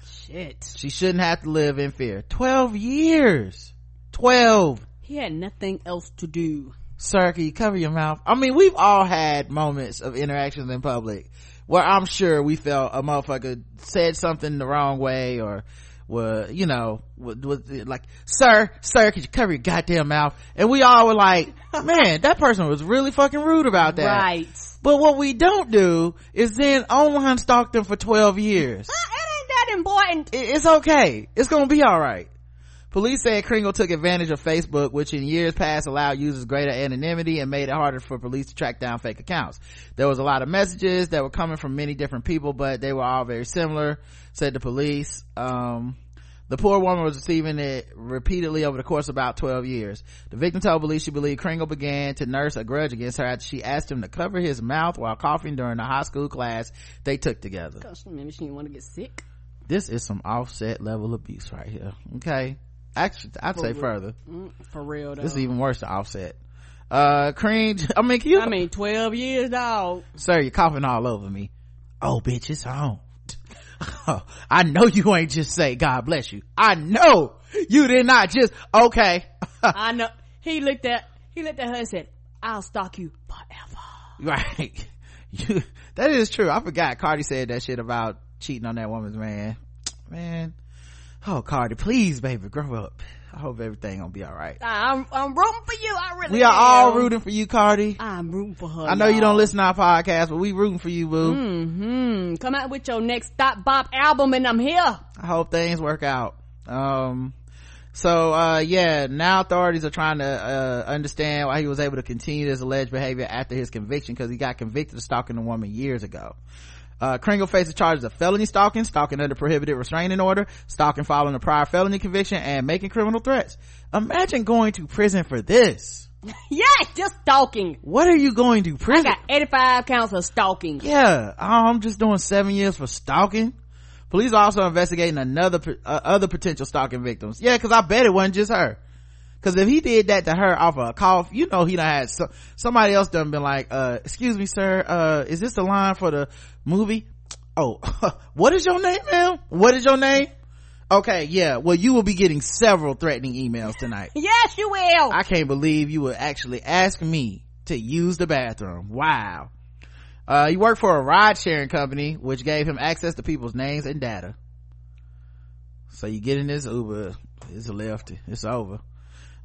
Shit. She shouldn't have to live in fear. 12 years. 12. He had nothing else to do. Sir, can you cover your mouth? I mean, we've all had moments of interactions in public where I'm sure we felt a motherfucker said something the wrong way or were, you know, was, was like, sir, sir, could you cover your goddamn mouth? And we all were like, [laughs] man, that person was really fucking rude about that. Right. But what we don't do is then online stalk them for 12 years. [laughs] It ain't that important. It's okay. It's gonna be alright. Police said Kringle took advantage of Facebook, which in years past allowed users greater anonymity and made it harder for police to track down fake accounts. There was a lot of messages that were coming from many different people, but they were all very similar, said the police. Um, the poor woman was receiving it repeatedly over the course of about 12 years. The victim told police she believed Kringle began to nurse a grudge against her after she asked him to cover his mouth while coughing during a high school class they took together. Gosh, maybe she didn't want to get sick. This is some offset level abuse right here. Okay. Actually, I'd say further. Mm, for real though. This is even worse to offset. Uh, cream, [laughs] I mean, you, I mean, 12 years, dog. sir, you're coughing all over me. Oh, bitch, it's on. [laughs] I know you ain't just say God bless you. I know you did not just, okay. [laughs] I know. He looked at, he looked at her and said, I'll stalk you forever. right. You, that is true. I forgot Cardi said that shit about cheating on that woman's man. Man. Oh cardi please baby grow up i hope everything gonna be all right I'm I'm rooting for you. I really we are am. all rooting for you cardi I'm rooting for her. i know you y'all. don't listen to our podcast but we rooting for you boo Hmm. Come out with your next Stop Bop album, and I'm here. I hope things work out. Um, so, uh, yeah, now authorities are trying to, uh, understand why he was able to continue this alleged behavior after his conviction because he got convicted of stalking a woman years ago. Uh, Kringle faces charges of felony stalking, stalking under prohibited restraining order, stalking following a prior felony conviction, and making criminal threats. Imagine going to prison for this. [laughs] Yeah, just stalking. What are you going to prison? I got 85 counts of stalking. Yeah, I'm just doing seven years for stalking. Police are also investigating another, uh, other potential stalking victims. Yeah, cause I bet it wasn't just her. Cause if he did that to her off of a call, you know he done had so, somebody else done been like, uh, excuse me sir, uh, is this the line for the movie? Oh, [laughs] what is your name ma'am? What is your name? Okay, yeah, well you will be getting several threatening emails tonight. [laughs] Yes, you will. I can't believe you would actually ask me to use the bathroom. Wow. Uh, he worked for a ride sharing company, which gave him access to people's names and data. So you get in this Uber, it's a lefty, it's over.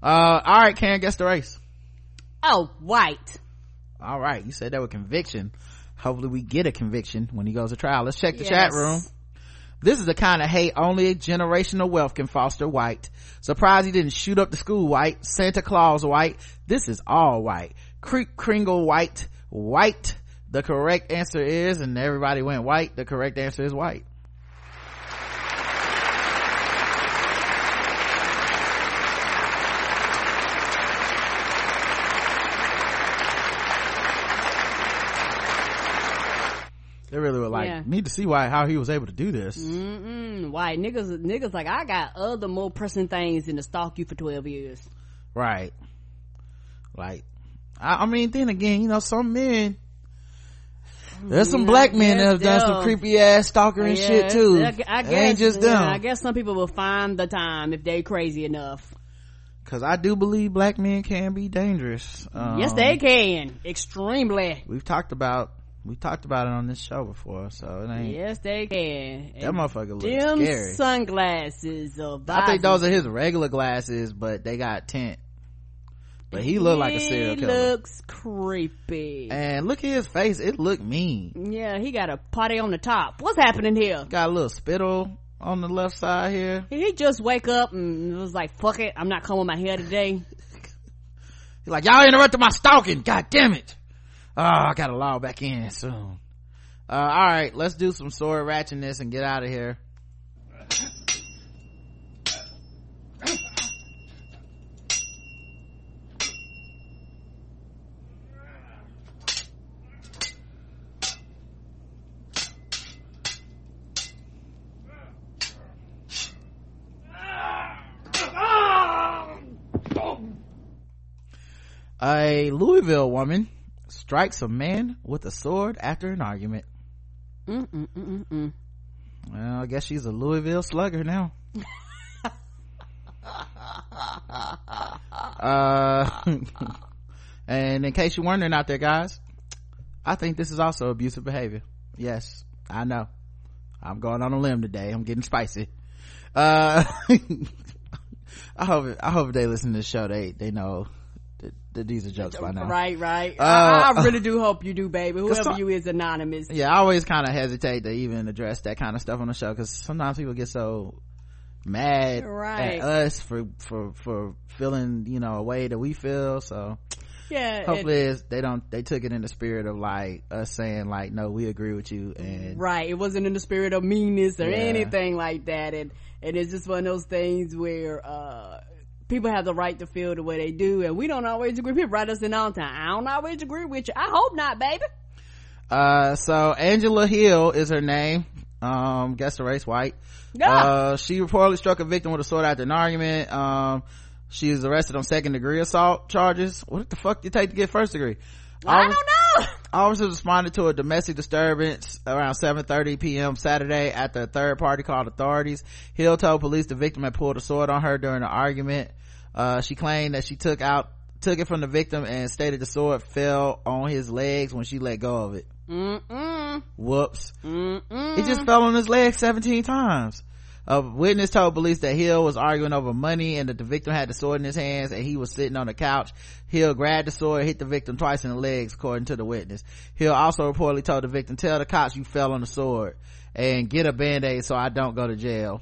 Uh, alright, Karen, guess the race. oh, white. Alright, you said that with conviction. Hopefully we get a conviction when he goes to trial. Let's check the chat room. This is the kind of hate only generational wealth can foster white. Surprised he didn't shoot up the school white. Santa Claus white. This is all white. Creek Kringle white. White. The correct answer is, and everybody went white. The correct answer is white. They really were like, Yeah. need to see why, how he was able to do this. Mm-mm. White niggas, niggas like, I got other more pressing things than to stalk you for 12 years. Right. Like, I, I mean, then again, you know, some men, there's some Mm, black men that have done some creepy ass stalker and Yeah, shit too. I, I guess, ain't just them. yeah, I guess some people will find the time if they crazy enough. Cause I do believe black men can be dangerous. Um, yes, they can. Extremely. We've talked about, we talked about it on this show before, so it ain't, Yes, they can. that motherfucker looks scary. sunglasses I think those are his regular glasses, but they got tint. But he looked like a serial He killer. looks creepy. And look at his face, it looked mean. yeah, he got a potty on the top. What's happening here? Got a little spittle on the left side here. Did he just wake up and was like, fuck it, I'm not combing my hair today? [laughs] He's like, y'all interrupted my stalking. God damn it. Oh, I gotta log back in soon. Uh, alright, let's do some sword ratchetness and get out of here. A Louisville woman strikes a man with a sword after an argument. Mm-mm-mm-mm. Well, I guess she's a Louisville slugger now. [laughs] uh, [laughs] and in case you're wondering out there, guys, I think this is also abusive behavior. Yes, I know. I'm going on a limb today. I'm getting spicy. Uh, [laughs] I hope, I hope they listen to the show. They, they know these are jokes by now. Right, right. Uh, I, I really [laughs] do hope you do, baby. Whoever some- you is anonymous. yeah i always kind of hesitate to even address that kind of stuff on the show because sometimes people get so mad Right. at us for for for feeling you know a way that we feel so Yeah. hopefully it's, they don't they took it in the spirit of like us saying like no we agree with you and right. It wasn't in the spirit of meanness or Yeah. anything like that. And, and it's just one of those things where, uh, people have the right to feel the way they do and we don't always agree. People write us in all the time. I don't always agree with you. I hope not, baby. uh so angela hill is her name um guess the race white Yeah. uh she reportedly struck a victim with a sword after an argument um she was arrested on second degree assault charges what the fuck did it take to get first degree I don't know. [laughs] Officers responded to a domestic disturbance around 7.30 p.m. Saturday after a third party called authorities. Hill told police the victim had pulled a sword on her during the argument. Uh, she claimed that she took out, took it from the victim and stated the sword fell on his legs when she let go of it. Mm-mm. Whoops. Mm-mm. It just fell on his legs 17 times. A witness told police that Hill was arguing over money and that the victim had the sword in his hands and he was sitting on the couch. Hill grabbed the sword hit the victim twice in the legs, according to the witness. Hill also reportedly told the victim, tell the cops you fell on the sword and get a band-aid so I don't go to jail.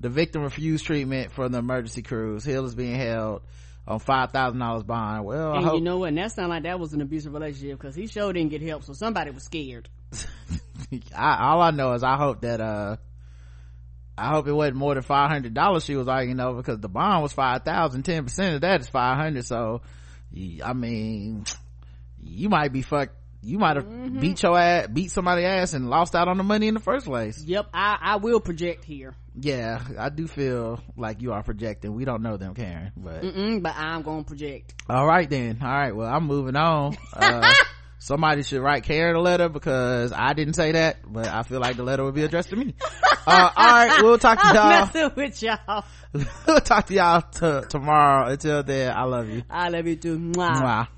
The victim refused treatment from the emergency crews. Hill is being held on five thousand dollars bond. Well, and I hope, you know what? And that sounded like that was an abusive relationship because he sure didn't get help, so somebody was scared. [laughs] I, all I know is I hope that uh I hope it wasn't more than five hundred dollars she was arguing over because the bond was five thousand. Ten percent of that is five hundred. So, I mean, you might be fucked. You might have Mm-hmm. beat your ass, beat somebody's ass, and lost out on the money in the first place. Yep, I, I will project here. Yeah, I do feel like you are projecting. We don't know them, Karen, but Mm-mm, but I'm gonna project. all right then. All right, well, I'm moving on. [laughs] Uh, somebody should write Karen a letter because I didn't say that, but I feel like the letter would be addressed to me. Uh, [laughs] all right, we'll talk to I'm y'all. messing with y'all. [laughs] we'll talk to y'all t- tomorrow. Until then, I love you. I love you too. Mwah. Mwah.